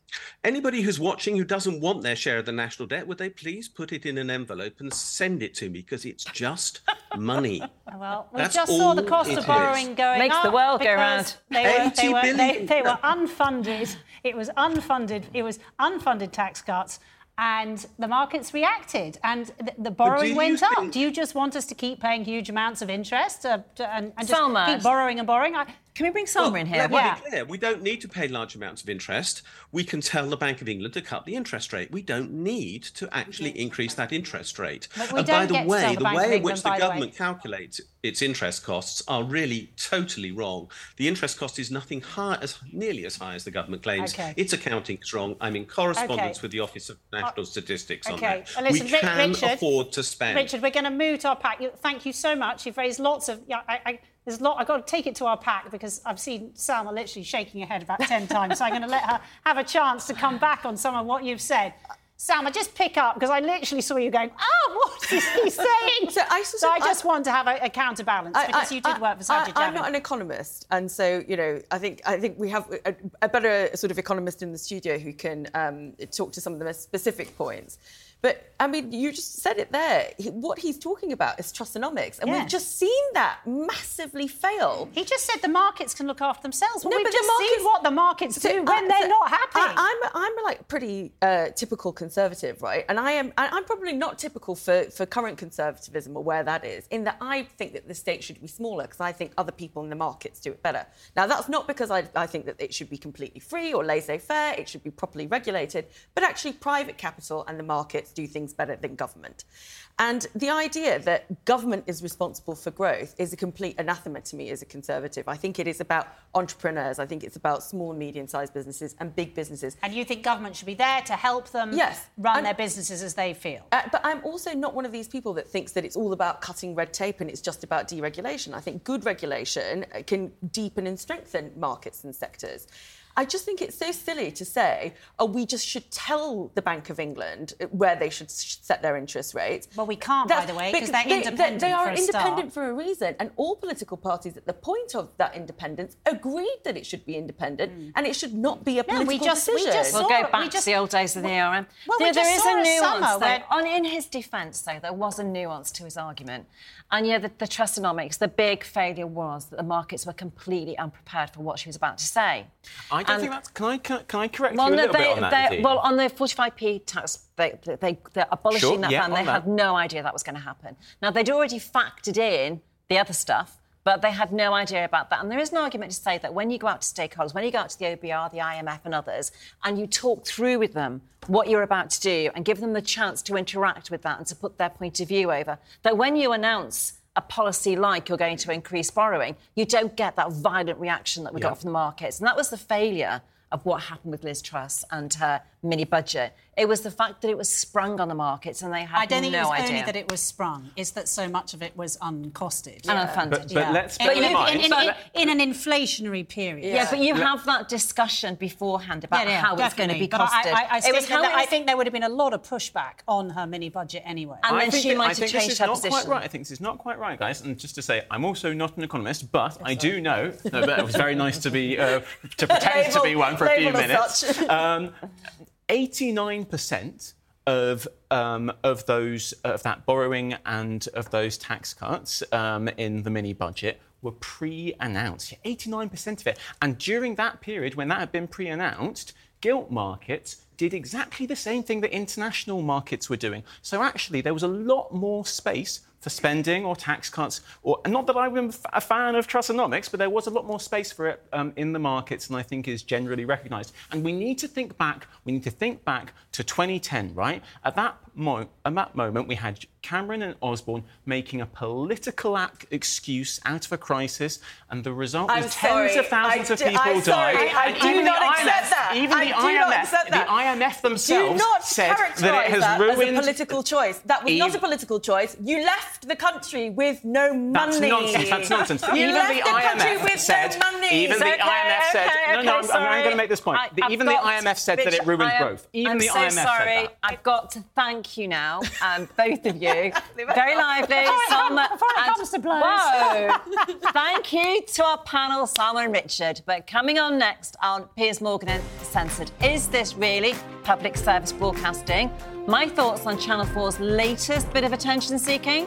Speaker 10: Anybody who's watching who doesn't want their share of the national debt, would they please put it in an envelope and send it to me because it's just money.
Speaker 2: Well, we
Speaker 10: That's
Speaker 2: just saw the cost of borrowing
Speaker 10: is.
Speaker 2: going
Speaker 3: Makes
Speaker 2: up Makes
Speaker 3: the world go round.
Speaker 2: They were, they, were, they,
Speaker 10: billion.
Speaker 2: they were unfunded. It was unfunded. It was unfunded tax cuts. And the markets reacted, and the, the borrowing
Speaker 10: you
Speaker 2: went up. Do you just want us to keep paying huge amounts of interest uh, and, and just
Speaker 3: Salma.
Speaker 2: keep borrowing and borrowing? I,
Speaker 3: Can we bring Salma in here?
Speaker 10: Let me
Speaker 2: Yeah.
Speaker 10: be clear. We don't need to pay large amounts of interest. We can tell the Bank of England to cut the interest rate. We don't need to actually increase that interest rate. And by the way,
Speaker 2: the
Speaker 10: the way in which the
Speaker 2: by the
Speaker 10: government calculates its interest costs are really totally wrong. The interest cost is nothing high, as nearly as high as the government claims.
Speaker 2: Okay.
Speaker 10: Its accounting is wrong. I'm in correspondence
Speaker 2: Okay.
Speaker 10: with the Office of National uh, Statistics on that.
Speaker 2: Well, listen,
Speaker 10: we can
Speaker 2: Richard-
Speaker 10: afford to spend.
Speaker 2: Richard, we're going to move to our pack. Thank you so much. You've raised lots of. Yeah, I, I, there's a lot. I've got to take it to our pack because I've seen Salma literally shaking her head about ten times. So I'm going to let her have a chance to come back on some of what you've said. Salma, just pick up because I literally saw you going, "Oh, what is he saying?"
Speaker 7: So I sort
Speaker 2: I
Speaker 7: of-
Speaker 2: just
Speaker 7: I-
Speaker 2: want to have a, a counterbalance
Speaker 7: I-
Speaker 2: because
Speaker 7: I-
Speaker 2: you did
Speaker 7: I-
Speaker 2: work for
Speaker 7: I-
Speaker 2: Sajid
Speaker 7: I'm not an economist, and so you know, I think I think we have a, a better sort of economist in the studio who can um, talk to some of the most specific points. But I mean, you just said it there. He, what he's talking about is Trussonomics, and
Speaker 2: Yeah.
Speaker 7: we've just seen that massively fail.
Speaker 2: He just said the markets can look after themselves. Well,
Speaker 7: No,
Speaker 2: we've
Speaker 7: but
Speaker 2: just
Speaker 7: markets-
Speaker 2: seen what the markets
Speaker 7: So,
Speaker 2: do when they're
Speaker 7: so
Speaker 2: not happy.
Speaker 7: I, I'm I'm like pretty uh, typical conservative, right? And I am I'm probably not typical for, for current conservatism or where that is. In that I think that the state should be smaller because I think other people in the markets do it better. Now that's not because I, I think that it should be completely free or laissez-faire. It should be properly regulated, but actually private capital and the markets do things better than government. And the idea that government is responsible for growth is a complete anathema to me as a conservative. I think it is about entrepreneurs. I think it's about small and medium-sized businesses and big businesses.
Speaker 2: And you think government should be there to help them
Speaker 7: Yes.
Speaker 2: run
Speaker 7: And-
Speaker 2: their businesses as they feel?
Speaker 7: Uh, but I'm also not one of these people that thinks that it's all about cutting red tape and it's just about deregulation. I think good regulation uh, can deepen and strengthen markets and sectors. I just think it's so silly to say, oh, we just should tell the Bank of England uh, where they should set their interest rates.
Speaker 2: Well, we can't, by the way, 'cause they're
Speaker 7: they-
Speaker 2: independent
Speaker 7: They, are
Speaker 2: for a
Speaker 7: independent
Speaker 2: start.
Speaker 7: for a reason. And all political parties at the point of that independence agreed that it should be independent and it should not be a
Speaker 2: Hmm. No,
Speaker 7: political
Speaker 2: we just- we
Speaker 7: decision.
Speaker 2: just
Speaker 3: We'll
Speaker 2: saw
Speaker 3: go back
Speaker 2: We just-
Speaker 3: to the old days of the ARM.
Speaker 2: Well, we
Speaker 3: there, there
Speaker 2: just
Speaker 3: is
Speaker 2: saw
Speaker 3: a
Speaker 2: a
Speaker 3: nuance,
Speaker 2: summer
Speaker 3: though.
Speaker 2: when-
Speaker 3: On, in his defence, though, there was a nuance to his argument. And yeah, the, the Trussonomics, the big failure was that the markets were completely unprepared for what she was about to say.
Speaker 8: I don't
Speaker 3: And-
Speaker 8: think that's. Can I can, can I correct
Speaker 3: Well,
Speaker 8: you a little
Speaker 3: they,
Speaker 8: bit on that?
Speaker 3: well, on the 45p tax, they, they, they're abolishing
Speaker 8: Sure,
Speaker 3: that
Speaker 8: yeah,
Speaker 3: ban. They
Speaker 8: that.
Speaker 3: had no idea that was going to happen. Now, they'd already factored in the other stuff, but they had no idea about that. And there is an argument to say that when you go out to stakeholders, when you go out to the OBR, the IMF, and others, and you talk through with them what you're about to do and give them the chance to interact with that and to put their point of view over, that when you announce a policy like you're going to increase borrowing, you don't get that violent reaction that we
Speaker 8: Yeah.
Speaker 3: got from the markets. And that was the failure of what happened with Liz Truss and her mini budget. It was the fact that it was sprung on the markets and they had
Speaker 2: I don't think
Speaker 3: no
Speaker 2: it was
Speaker 3: idea.
Speaker 2: only that it was sprung; it's that so much of it was uncosted
Speaker 3: And unfunded,
Speaker 8: But- but
Speaker 3: yeah.
Speaker 8: let's
Speaker 2: In,
Speaker 8: bear
Speaker 2: in-
Speaker 8: in mind-
Speaker 2: in- in- in an inflationary period.
Speaker 3: Yeah, but you have that discussion beforehand about
Speaker 2: Yeah, yeah,
Speaker 3: how it's going to be
Speaker 2: But I-
Speaker 3: costed.
Speaker 2: I, I,
Speaker 3: it
Speaker 2: think
Speaker 3: was how
Speaker 2: that,
Speaker 3: it
Speaker 2: I think there would have been a lot of pushback on her mini budget anyway.
Speaker 3: And
Speaker 8: I
Speaker 3: then
Speaker 8: think
Speaker 3: she
Speaker 8: that-
Speaker 3: might
Speaker 8: I
Speaker 3: have
Speaker 8: think this
Speaker 3: changed
Speaker 8: is
Speaker 3: her
Speaker 8: not
Speaker 3: position.
Speaker 8: quite right. I think this is not quite right, guys. And just to say, I'm also not an economist, but I do know. No, but it was very nice to be uh, to pretend to be one for a few minutes.
Speaker 7: such.
Speaker 8: Um, 89% of um, of those of that borrowing and of those tax cuts um, in the mini budget were pre-announced. 89% of it, and during that period when that had been pre-announced, gilt markets did exactly the same thing that international markets were doing. So actually, there was a lot more space for spending or tax cuts, or not that I'm a fan of Trussonomics, but there was a lot more space for it um, in the markets, and I think is generally recognised. And we need to think back. We need to think back to 2010, right? At that mo- at that moment, we had Cameron and Osborne making a political ac- excuse out of a crisis, and the result
Speaker 7: I'm
Speaker 8: was tens
Speaker 7: sorry.
Speaker 8: of thousands
Speaker 7: I
Speaker 8: of
Speaker 7: do-
Speaker 8: people
Speaker 7: I'm
Speaker 8: died.
Speaker 7: sorry. I
Speaker 8: And
Speaker 7: do not
Speaker 8: the
Speaker 7: accept
Speaker 8: IMF
Speaker 7: that.
Speaker 8: Even
Speaker 7: I
Speaker 8: the
Speaker 7: do
Speaker 8: IMF, the IMF
Speaker 7: Do
Speaker 8: themselves
Speaker 7: not
Speaker 8: said that it has
Speaker 7: that
Speaker 8: ruined
Speaker 7: as a political choice. That was not a political choice. You left the country with no money.
Speaker 8: That's nonsense. That's nonsense.
Speaker 7: You
Speaker 8: even
Speaker 7: left
Speaker 8: the,
Speaker 7: the country
Speaker 8: IMF
Speaker 7: with
Speaker 8: said.
Speaker 7: no money.
Speaker 8: Even the
Speaker 3: Okay,
Speaker 8: IMF said.
Speaker 3: okay,
Speaker 8: no, no.
Speaker 3: okay,
Speaker 8: I'm, I'm going to make this point.
Speaker 3: I-
Speaker 8: even the IMF said that it ruined
Speaker 3: I
Speaker 8: growth. Even
Speaker 3: I'm
Speaker 8: the IMF
Speaker 3: sorry.
Speaker 8: said that.
Speaker 3: I've got to thank thank you now, um, both of you. Very lively. Salma
Speaker 2: before it
Speaker 3: and-
Speaker 2: comes to blows.
Speaker 3: Whoa. thank you to our panel, Salma and Richard. But coming on next on Piers Morgan Uncensored, is this really public service broadcasting? My thoughts on Channel 4's latest bit of attention seeking.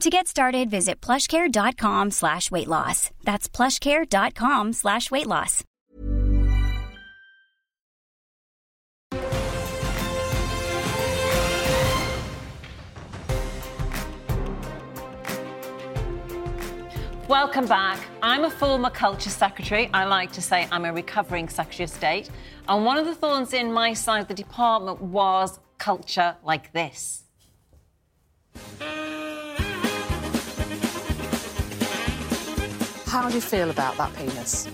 Speaker 1: To get started, visit plushcare.com slash weight loss. That's plushcare.com slash weight loss.
Speaker 3: Welcome back. I'm a former culture secretary. I like to say I'm a recovering secretary of state. And one of the thorns in my side of the department was culture like this.
Speaker 11: How do you feel about that penis?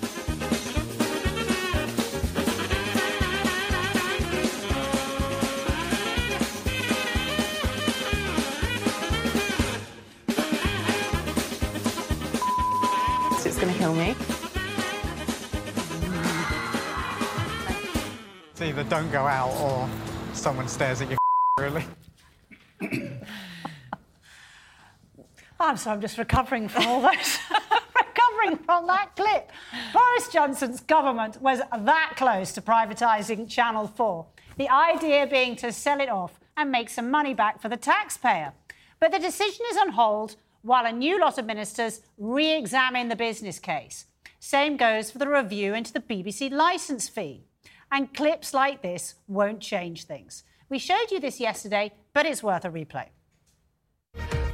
Speaker 12: It's going to kill me.
Speaker 13: It's either don't go out or someone stares at you, really.
Speaker 2: I'm sorry, I'm just recovering from all those. from that clip. Boris Johnson's government was that close to privatising Channel 4. The idea being to sell it off and make some money back for the taxpayer. But the decision is on hold while a new lot of ministers re examine the business case. Same goes for the review into the BBC licence fee. And clips like this won't change things. We showed you this yesterday, but it's worth a replay.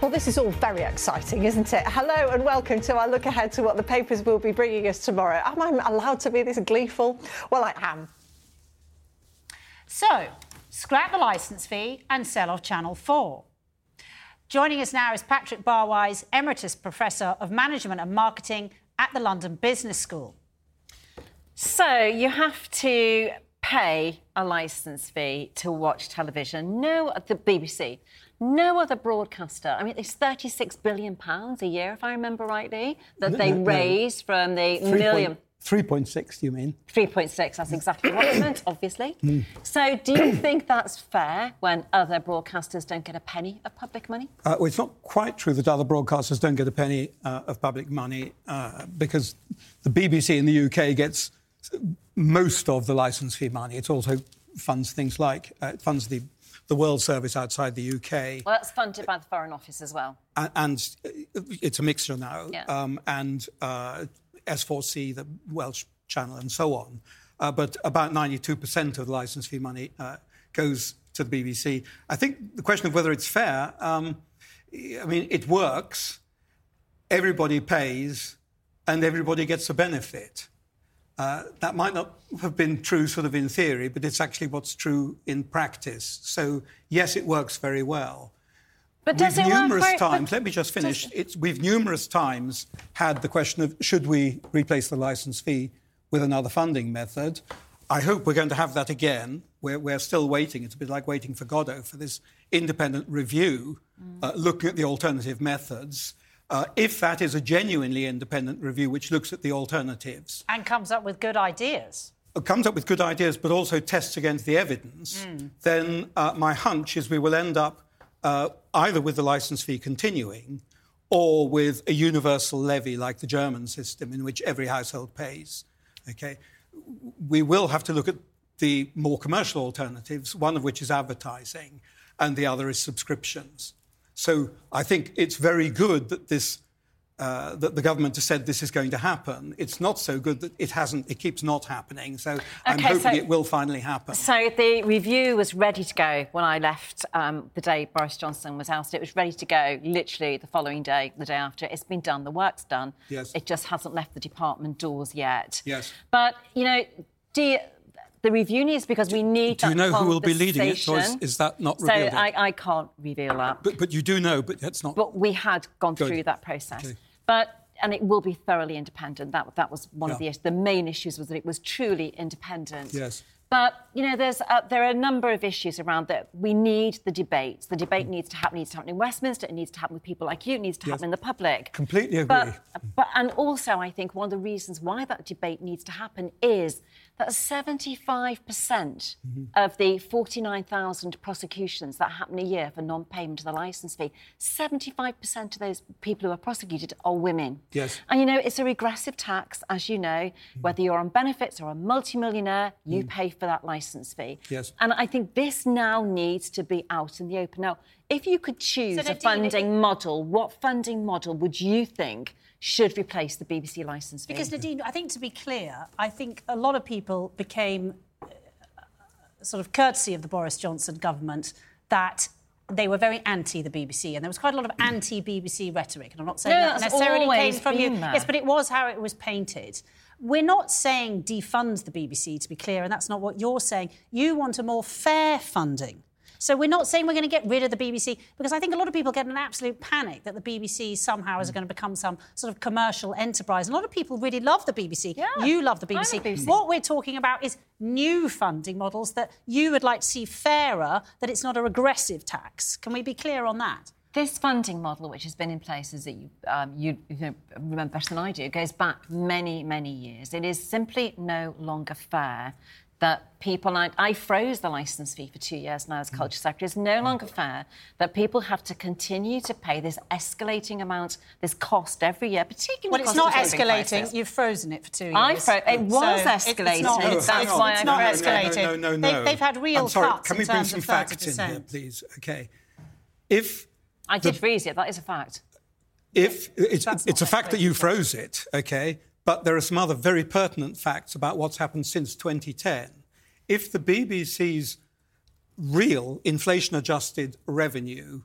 Speaker 12: Well, this is all very exciting, isn't it? Hello and welcome to our look ahead to what the papers will be bringing us tomorrow. Am I allowed to be this gleeful? Well, I am.
Speaker 2: So, scrap the licence fee and sell off Channel 4. Joining us now is Patrick Barwise, Emeritus Professor of Management and Marketing at the London Business School.
Speaker 3: So you have to pay a licence fee to watch television. No, the BBC. No other broadcaster. I mean, it's 36 billion pounds a year, if I remember rightly, that
Speaker 14: No,
Speaker 3: they
Speaker 14: no, no.
Speaker 3: raise from the
Speaker 14: Three
Speaker 3: million.
Speaker 14: point- 3.6, you mean?
Speaker 3: 3.6, that's exactly what I meant, obviously.
Speaker 14: Mm.
Speaker 3: So, do you think that's fair when other broadcasters don't get a penny of public money?
Speaker 14: Uh, well, it's not quite true that other broadcasters don't get a penny uh, of public money uh, because the BBC in the UK gets most of the licence fee money. It also funds things like uh, it funds the the World Service outside the UK,
Speaker 3: Well, that's funded by the Foreign Office as well.
Speaker 14: and, and it's a mixture now.
Speaker 3: Yeah.
Speaker 14: Um, and uh, S4C, the Welsh channel, and so on. Uh, but about 92% of the licence fee money uh, goes to the BBC. I think the question of whether it's fair, um, I mean, it works. Everybody pays, and everybody gets a benefit. Uh, that might not have been true sort of in theory, but it's actually what's true in practice. So, yes, it works very well.
Speaker 3: But does
Speaker 14: we've
Speaker 3: it work
Speaker 14: numerous
Speaker 3: very- but
Speaker 14: times, let me just finish. It's, we've numerous times had the question of should we replace the license fee with another funding method. I hope we're going to have that again. We're, we're still waiting. It's a bit like waiting for Godot for this independent review uh, looking at the alternative methods. Uh, if that is a genuinely independent review which looks at the alternatives,
Speaker 2: And comes up with good ideas.
Speaker 14: uh, comes up with good ideas but also tests against the evidence, then uh, my hunch is we will end up uh, either with the license fee continuing or with a universal levy like the German system in which every household pays. Okay? We will have to look at the more commercial alternatives, one of which is advertising and the other is subscriptions. So I think it's very good that this uh, that the government has said this is going to happen. It's not so good that it hasn't. It keeps not happening. So I'm
Speaker 3: Okay,
Speaker 14: hoping
Speaker 3: so-
Speaker 14: it will finally happen.
Speaker 3: So the review was ready to go when I left um, the day Boris Johnson was ousted. It was ready to go literally the following day, the day after. It's been done. The work's done.
Speaker 14: Yes.
Speaker 3: It just hasn't left the department doors yet.
Speaker 14: Yes.
Speaker 3: But you know, do you, the review needs because we need. To.
Speaker 14: Do you know who will be leading it, or is, is that not
Speaker 3: So
Speaker 14: revealed? yet?
Speaker 3: I, I can't reveal that.
Speaker 14: But, but you do know, but that's not.
Speaker 3: But we had gone
Speaker 14: Good.
Speaker 3: through that process.
Speaker 14: Okay.
Speaker 3: But and it will be thoroughly independent. That that was one of the issues. The main issues was that it was truly independent.
Speaker 14: Yes.
Speaker 3: But you know, there's uh, there are a number of issues around that. We need the debates. The debate needs to happen. Needs to happen in Westminster. It needs to happen with people like you. It needs to
Speaker 14: Yes.
Speaker 3: happen in the public.
Speaker 14: Completely agree.
Speaker 3: But, but and also, I think one of the reasons why that debate needs to happen is that 75%
Speaker 14: Mm-hmm.
Speaker 3: of the 49,000 prosecutions that happen a year for non-payment of the license fee, 75% of those people who are prosecuted are women.
Speaker 14: Yes.
Speaker 3: And you know, it's a regressive tax, as you know. Whether you're on benefits or a multimillionaire, you pay for that license fee.
Speaker 14: Mm. Yes.
Speaker 3: And I think this now needs to be out in the open. Now, if you could choose a
Speaker 2: Nadine,
Speaker 3: funding model, what funding model would you think should replace the BBC license fee?
Speaker 2: Because Nadine, I think to be clear, I think a lot of people became uh, sort of courtesy of the Boris Johnson government that they were very anti the BBC, and there was quite a lot of anti BBC rhetoric. And I'm not saying
Speaker 3: No,
Speaker 2: that necessarily came from you.
Speaker 3: there.
Speaker 2: Yes, but it was how it was painted. We're not saying defund the BBC, to be clear, and that's not what you're saying. You want a more fair funding. So we're not saying we're going to get rid of the BBC because I think a lot of people get an absolute panic that the BBC somehow is going to become some sort of commercial enterprise. A lot of people really love the BBC. You love the
Speaker 3: I love
Speaker 2: BBC.
Speaker 3: BBC.
Speaker 2: What we're talking about is new funding models that you would like to see fairer, that it's not a regressive tax. Can we be clear on that?
Speaker 3: This funding model, which has been in place, as you, um, you, you remember better than I do, goes back many, many years. It is simply no longer fair that people, I, I froze the licence fee for two years now as mm. Culture Secretary. It's no mm. longer fair that people have to continue to pay this escalating amount, this cost every year, particularly
Speaker 2: Well, it's
Speaker 3: cost
Speaker 2: not
Speaker 3: of
Speaker 2: escalating.
Speaker 3: crisis.
Speaker 2: You've frozen it for two years.
Speaker 3: I fro- it was
Speaker 2: So it- it's
Speaker 3: escalating.
Speaker 2: not-
Speaker 3: No,
Speaker 2: it's-
Speaker 3: that's
Speaker 2: it's
Speaker 3: why
Speaker 2: it's
Speaker 3: I
Speaker 2: not
Speaker 3: froze
Speaker 2: escalating.
Speaker 14: No, no, no, no.
Speaker 2: They've, they've had real
Speaker 14: I'm sorry,
Speaker 2: cuts
Speaker 14: Can
Speaker 2: in
Speaker 14: we bring
Speaker 2: terms
Speaker 14: some facts in here, please? Okay. If
Speaker 3: I did freeze it, that is a fact.
Speaker 14: if it's,
Speaker 2: That's
Speaker 14: it's a fact that you froze it, okay, but there are some other very pertinent facts about what's happened since 2010. If the BBC's real inflation-adjusted revenue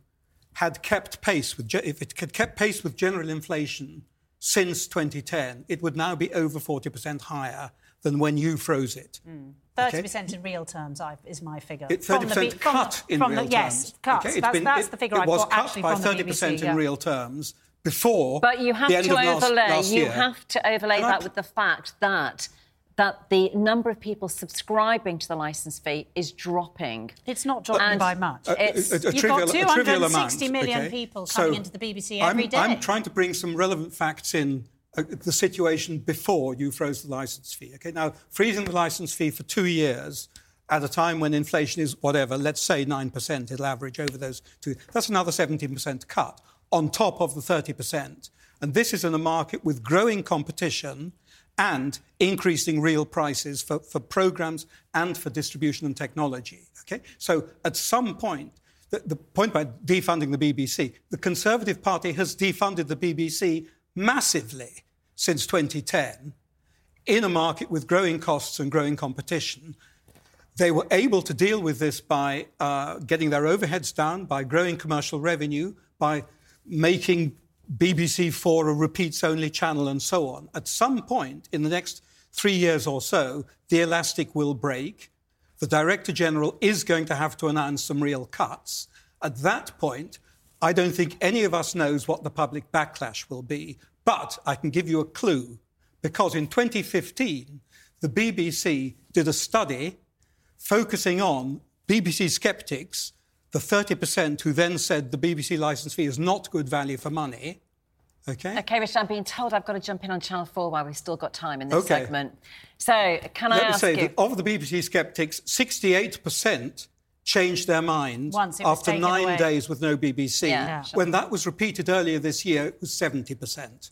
Speaker 14: had kept pace with, if it had kept pace with general inflation since 2010, it would now be over 40% higher than when you froze it. Mm.
Speaker 2: Thirty percent in real terms I, is my figure.
Speaker 14: It 30%
Speaker 2: B- from
Speaker 14: cut
Speaker 2: the,
Speaker 14: in
Speaker 2: from
Speaker 14: real
Speaker 2: the,
Speaker 14: terms.
Speaker 2: Yes, cuts.
Speaker 14: Okay,
Speaker 2: that's
Speaker 14: been-
Speaker 2: that's
Speaker 14: it-
Speaker 2: the figure
Speaker 14: it
Speaker 2: I've
Speaker 14: was
Speaker 2: got
Speaker 14: cut
Speaker 2: actually
Speaker 14: by
Speaker 2: from the
Speaker 14: 30% in
Speaker 2: yeah.
Speaker 14: real terms before
Speaker 3: But you have
Speaker 14: the end
Speaker 3: to
Speaker 14: of last,
Speaker 3: overlay.
Speaker 14: last
Speaker 3: you
Speaker 14: year.
Speaker 3: have to overlay
Speaker 14: Can I
Speaker 3: that
Speaker 14: p-
Speaker 3: with the fact that that the number of people subscribing to the license fee is dropping.
Speaker 2: It's not dropping
Speaker 3: And
Speaker 2: by much.
Speaker 14: A- a-
Speaker 3: It's,
Speaker 14: a- a
Speaker 2: You've
Speaker 14: trivial-
Speaker 2: got
Speaker 14: a
Speaker 2: 260
Speaker 14: amount,
Speaker 2: million
Speaker 14: okay?
Speaker 2: people
Speaker 14: So
Speaker 2: coming into the BBC
Speaker 14: I'm,
Speaker 2: every day.
Speaker 14: I'm trying to bring some relevant facts in uh, the situation before you froze the license fee. Okay, now freezing the license fee for two years at a time when inflation is whatever, let's say nine percent, it'll average over those two. That's another 17% cut on top of the 30%. And this is in a market with growing competition and increasing real prices for, for programs and for distribution and technology. Okay? So at some point, the, point about defunding the BBC, the Conservative Party has defunded the BBC massively since 2010 in a market with growing costs and growing competition. They were able to deal with this by uh, getting their overheads down, by growing commercial revenue, by making BBC4 a repeats only channel, and so on. At some point in the next three years or so, the elastic will break. The Director General is going to have to announce some real cuts. At that point, I don't think any of us knows what the public backlash will be. But I can give you a clue because in 2015, the BBC did a study focusing on BBC skeptics, the 30% who then said the BBC licence fee is not good value for money. Okay.
Speaker 3: Okay, Richard, I'm being told I've got to jump in on Channel 4 while we've still got time in this
Speaker 14: Okay.
Speaker 3: segment. So, can I
Speaker 14: Let me
Speaker 3: ask
Speaker 14: say
Speaker 3: you?
Speaker 14: that of the BBC skeptics, 68% changed their minds
Speaker 3: Once
Speaker 14: after nine
Speaker 3: away.
Speaker 14: days with no BBC.
Speaker 3: Yeah. Yeah.
Speaker 14: When that was repeated earlier this year, it was 70%.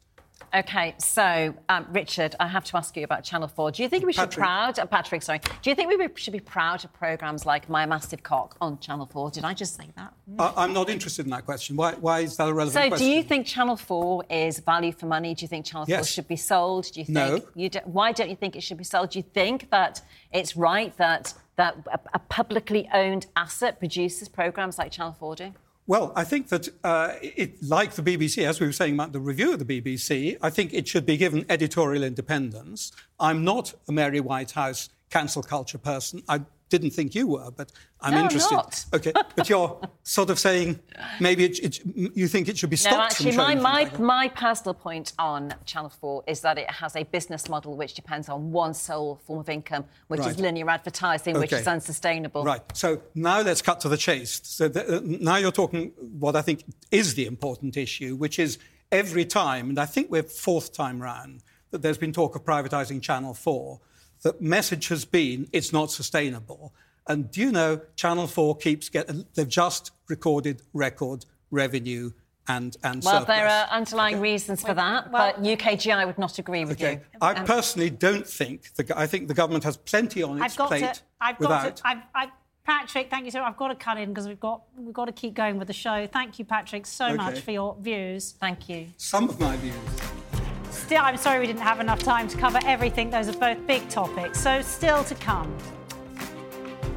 Speaker 3: Okay, so um, Richard, I have to ask you about Channel 4. Do you think we should be proud, uh, Patrick, sorry, do you think we should be proud of programmes like My Massive Cock on Channel 4? Did I just say that?
Speaker 14: I, I'm not interested in that question. Why, why is that a relevant
Speaker 3: So,
Speaker 14: question?
Speaker 3: do you think Channel 4 is value for money? Do you think Channel 4
Speaker 14: Yes.
Speaker 3: should be sold? Do you think
Speaker 14: No.
Speaker 3: you do, why don't you think it should be sold? Do you think that it's right that that a, a publicly owned asset produces programmes like Channel 4 do?
Speaker 14: Well, I think that, uh, it, like the BBC, as we were saying about the review of the BBC, I think it should be given editorial independence. I'm not a Mary Whitehouse cancel culture person. I didn't think you were, but I'm
Speaker 3: No, I'm
Speaker 14: interested.
Speaker 3: not.
Speaker 14: Okay, but you're sort of saying maybe it, it, you think it should be stopped
Speaker 3: No, actually, my, my,
Speaker 14: like
Speaker 3: my personal point on Channel 4 is that it has a business model which depends on one sole form of income, which is linear advertising, which is unsustainable.
Speaker 14: Right. So now let's cut to the chase. So th- uh, now you're talking what I think is the important issue, which is every time, and I think we're fourth time round, that there's been talk of privatising Channel 4, the message has been it's not sustainable. And do you know, Channel 4 keeps getting, they've just recorded record revenue and, and
Speaker 3: Well,
Speaker 14: surplus.
Speaker 3: there are underlying reasons for that, but UKGI would not agree with
Speaker 14: Okay.
Speaker 3: you.
Speaker 14: I
Speaker 3: Um,
Speaker 14: personally don't think, the, I think the government has plenty on its
Speaker 2: I've got
Speaker 14: plate
Speaker 2: to. I've
Speaker 14: without.
Speaker 2: got to. I've, I, Patrick, thank you so. much. I've got to cut in because we've got we've got to keep going with the show. Thank you, Patrick, so
Speaker 14: Okay.
Speaker 2: much for your views.
Speaker 3: Thank you.
Speaker 14: Some of my views.
Speaker 2: Still, I'm sorry we didn't have enough time to cover everything. Those are both big topics. So, still to come.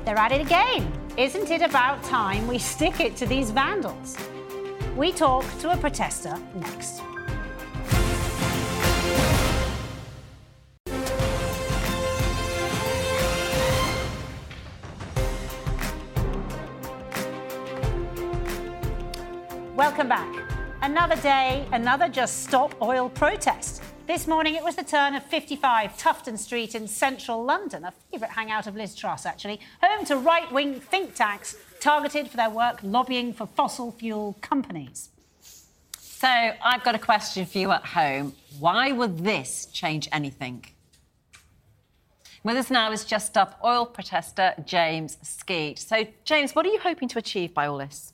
Speaker 2: They're at it again. Isn't it about time we stick it to these vandals? We talk to a protester next. Welcome back. Another day, another Just Stop Oil protest. This morning it was the turn of 55 Tufton Street in central London, a favourite hangout of Liz Truss, actually, home to right wing think tanks targeted for their work lobbying for fossil fuel companies.
Speaker 3: So, I've got a question for you at home. Why would this change anything? With us now is Just Stop oil protester James Skeet. So, James, what are you hoping to achieve by all this?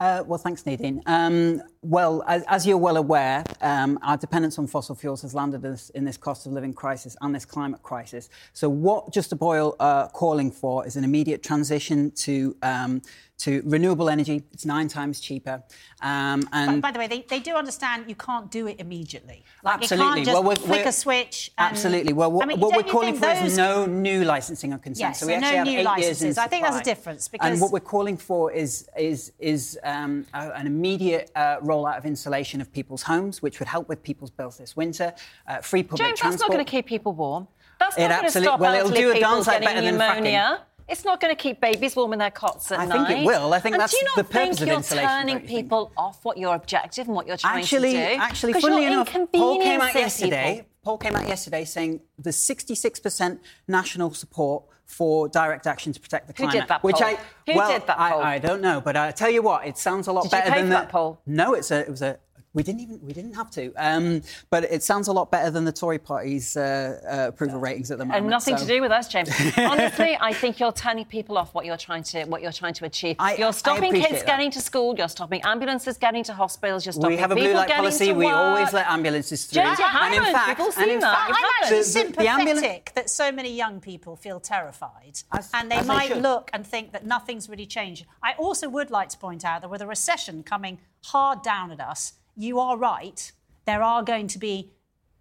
Speaker 15: Uh, well, thanks, Nadine. Um, well, as, as you're well aware, um, our dependence on fossil fuels has landed us in this cost of living crisis and this climate crisis. So, what Just Stop Oil are calling for is an immediate transition to um, to renewable energy. It's nine times cheaper. Um,
Speaker 2: But
Speaker 15: and
Speaker 2: by the way, they, they do understand you can't do it immediately. Like,
Speaker 15: Absolutely.
Speaker 2: You can't just
Speaker 15: Well, we're-
Speaker 2: flick
Speaker 15: we're-
Speaker 2: a switch. And,
Speaker 15: Absolutely. Well, what,
Speaker 2: I mean,
Speaker 15: what we're calling
Speaker 2: think
Speaker 15: for is no new licensing of consent.
Speaker 2: Yes,
Speaker 15: so we
Speaker 2: so
Speaker 15: actually
Speaker 2: no
Speaker 15: have
Speaker 2: new
Speaker 15: eight years in
Speaker 2: licenses. I think that's a difference, because-
Speaker 15: And what we're calling for is is is um, a- an immediate uh, rollout of insulation of people's homes, which would help with people's bills this winter. Uh, free public
Speaker 3: James, that's not going to keep people warm. That's
Speaker 15: It
Speaker 3: not going to stop
Speaker 15: well, it'll
Speaker 3: elderly
Speaker 15: do a
Speaker 3: people
Speaker 15: darn sight
Speaker 3: getting
Speaker 15: better than fracking.
Speaker 3: It's not going to keep babies warm in their cots at
Speaker 15: I
Speaker 3: night.
Speaker 15: think it will. I think
Speaker 3: and
Speaker 15: that's
Speaker 3: do you not
Speaker 15: the purpose
Speaker 3: think
Speaker 15: of
Speaker 3: you're
Speaker 15: insulation,
Speaker 3: turning
Speaker 15: don't you think?
Speaker 3: people off what your objective and what you're trying
Speaker 15: actually,
Speaker 3: to do?
Speaker 15: Actually, funnily
Speaker 3: you're
Speaker 15: enough, Paul came out yesterday.
Speaker 3: people.
Speaker 15: Paul came out yesterday saying the 66% national support for direct action to protect the
Speaker 3: Who did
Speaker 15: climate.
Speaker 3: that
Speaker 15: which
Speaker 3: poll?
Speaker 15: I
Speaker 3: Who
Speaker 15: well,
Speaker 3: did that poll?
Speaker 15: I, I don't know, but I tell you what, it sounds a lot
Speaker 3: Did
Speaker 15: better than
Speaker 3: that poll?
Speaker 15: No, it's a, it was a. We didn't even we didn't have to, um, but it sounds a lot better than the Tory Party's uh, uh, approval ratings at the moment.
Speaker 3: And nothing
Speaker 15: so-
Speaker 3: to do with us, James. Honestly, I think you're turning people off what you're trying to what you're trying to achieve.
Speaker 15: I- I
Speaker 3: you're stopping
Speaker 15: appreciate
Speaker 3: kids
Speaker 15: that.
Speaker 3: getting to school. You're stopping ambulances getting to hospitals. You're stopping
Speaker 15: We have a
Speaker 3: people
Speaker 15: blue light
Speaker 3: getting
Speaker 15: policy.
Speaker 3: to
Speaker 15: We
Speaker 3: work.
Speaker 15: always let ambulances through.
Speaker 3: James, you
Speaker 15: and in fact,
Speaker 3: We've
Speaker 15: and in
Speaker 3: that.
Speaker 15: fact,
Speaker 2: I'm actually
Speaker 15: the- the-
Speaker 2: sympathetic
Speaker 15: the ambulance-
Speaker 2: that so many young people feel terrified. and they
Speaker 15: as they
Speaker 2: might look and think that nothing's really changed. I also would like to point out that with a recession coming hard down at us, you are right. There are going to be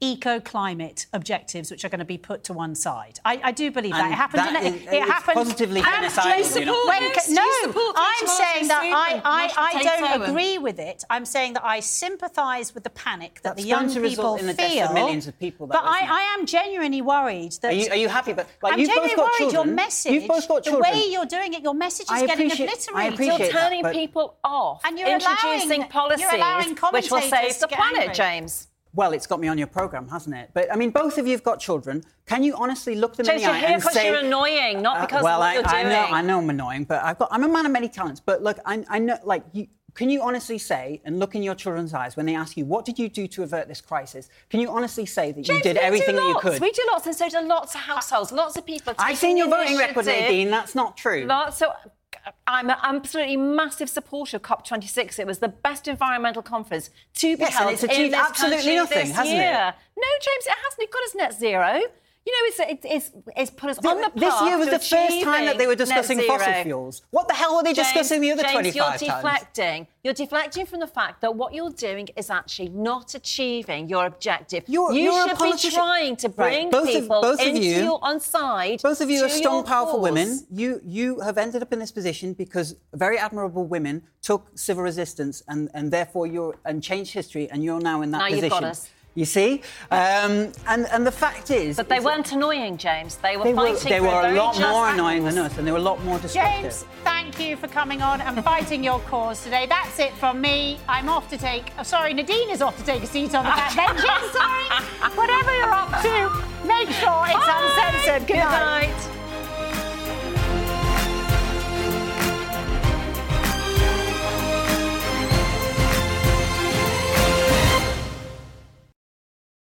Speaker 2: eco-climate objectives which are going to be put to one side. I, I do believe that. It happened
Speaker 15: that
Speaker 2: in
Speaker 15: is-
Speaker 2: it
Speaker 15: it's
Speaker 2: happened
Speaker 15: positively
Speaker 2: and
Speaker 15: genocidal,
Speaker 2: do you
Speaker 15: you know.
Speaker 2: support-
Speaker 15: When-
Speaker 2: when-
Speaker 15: Do you
Speaker 2: no,
Speaker 15: support
Speaker 2: I'm
Speaker 15: Charles
Speaker 2: saying that I, I, I don't
Speaker 3: and-
Speaker 2: agree with it. I'm saying that I sympathise with the panic that
Speaker 15: That's
Speaker 2: the
Speaker 15: going
Speaker 2: young
Speaker 15: to
Speaker 2: people
Speaker 15: result in the deaths
Speaker 2: feel.
Speaker 15: of millions of people that
Speaker 2: but I. I am genuinely worried that
Speaker 15: Are you, are you happy? But like,
Speaker 2: I'm
Speaker 15: you've both
Speaker 2: genuinely
Speaker 15: got
Speaker 2: worried
Speaker 15: children.
Speaker 2: your message,
Speaker 15: You've both got
Speaker 2: the way you're doing it, your message is
Speaker 15: I
Speaker 2: getting obliterated.
Speaker 3: You're turning
Speaker 15: but-
Speaker 3: people off,
Speaker 2: And you're
Speaker 3: introducing
Speaker 2: allowing-
Speaker 3: policies
Speaker 2: you're allowing
Speaker 3: which will save the planet. James.
Speaker 15: Well, it's got me on your programme, hasn't it? But I mean, both of you have got children. Can you honestly look them in the eye
Speaker 3: here
Speaker 15: and
Speaker 3: because
Speaker 15: say,
Speaker 3: you're annoying, not
Speaker 15: Uh,
Speaker 3: because
Speaker 15: well,
Speaker 3: of what
Speaker 15: I,
Speaker 3: you're
Speaker 15: I know, I know I'm annoying, but I've got, I'm a man of many talents. But look, I, I know, like, you, can you honestly say and look in your children's eyes when they ask you, what did you do to avert this crisis? Can you honestly say that
Speaker 3: James,
Speaker 15: you did everything that you could?
Speaker 3: We do lots, and so do lots of households, lots of people.
Speaker 15: I've seen your voting record. Nadine. That's not true.
Speaker 3: Lots. I'm an absolutely massive supporter of COP26. It was the best environmental conference to be
Speaker 15: Yes, and
Speaker 3: held
Speaker 15: it's
Speaker 3: in this
Speaker 15: absolutely nothing,
Speaker 3: this
Speaker 15: hasn't it?
Speaker 3: year. No, James, it hasn't. It got us net zero. You know, it's, it's, it's, it's put us on the path
Speaker 15: this year was the first time that they were discussing fossil fuels. What the hell were they
Speaker 3: James,
Speaker 15: discussing the other
Speaker 3: James,
Speaker 15: 25
Speaker 3: you're
Speaker 15: times?
Speaker 3: deflecting. You're deflecting from the fact that what you're doing is actually not achieving your objective.
Speaker 15: You're-
Speaker 3: you
Speaker 15: you're
Speaker 3: should be trying to
Speaker 15: Right,
Speaker 3: bring
Speaker 15: both of-
Speaker 3: people
Speaker 15: both of
Speaker 3: into
Speaker 15: you-
Speaker 3: your on side.
Speaker 15: Both of you are strong, powerful
Speaker 3: cause.
Speaker 15: women. You you have ended up in this position because very admirable women took civil resistance and, and therefore you're and changed history and you're now in that
Speaker 3: Now you've
Speaker 15: position.
Speaker 3: got us.
Speaker 15: You see, um, and and the fact is,
Speaker 3: But they
Speaker 15: is
Speaker 3: weren't annoying, James. They were
Speaker 15: They were,
Speaker 3: fighting
Speaker 15: they
Speaker 3: for
Speaker 15: were a
Speaker 3: very
Speaker 15: lot more
Speaker 3: cause.
Speaker 15: annoying than us, and they were a lot more destructive.
Speaker 2: James, thank you for coming on and fighting your cause today. That's it from me. I'm off to take. Oh, sorry, Nadine is off to take a seat on the backbench. sorry. Whatever you're up to, make sure it's
Speaker 3: Bye.
Speaker 2: uncensored. Good,
Speaker 3: Good
Speaker 2: night.
Speaker 3: night.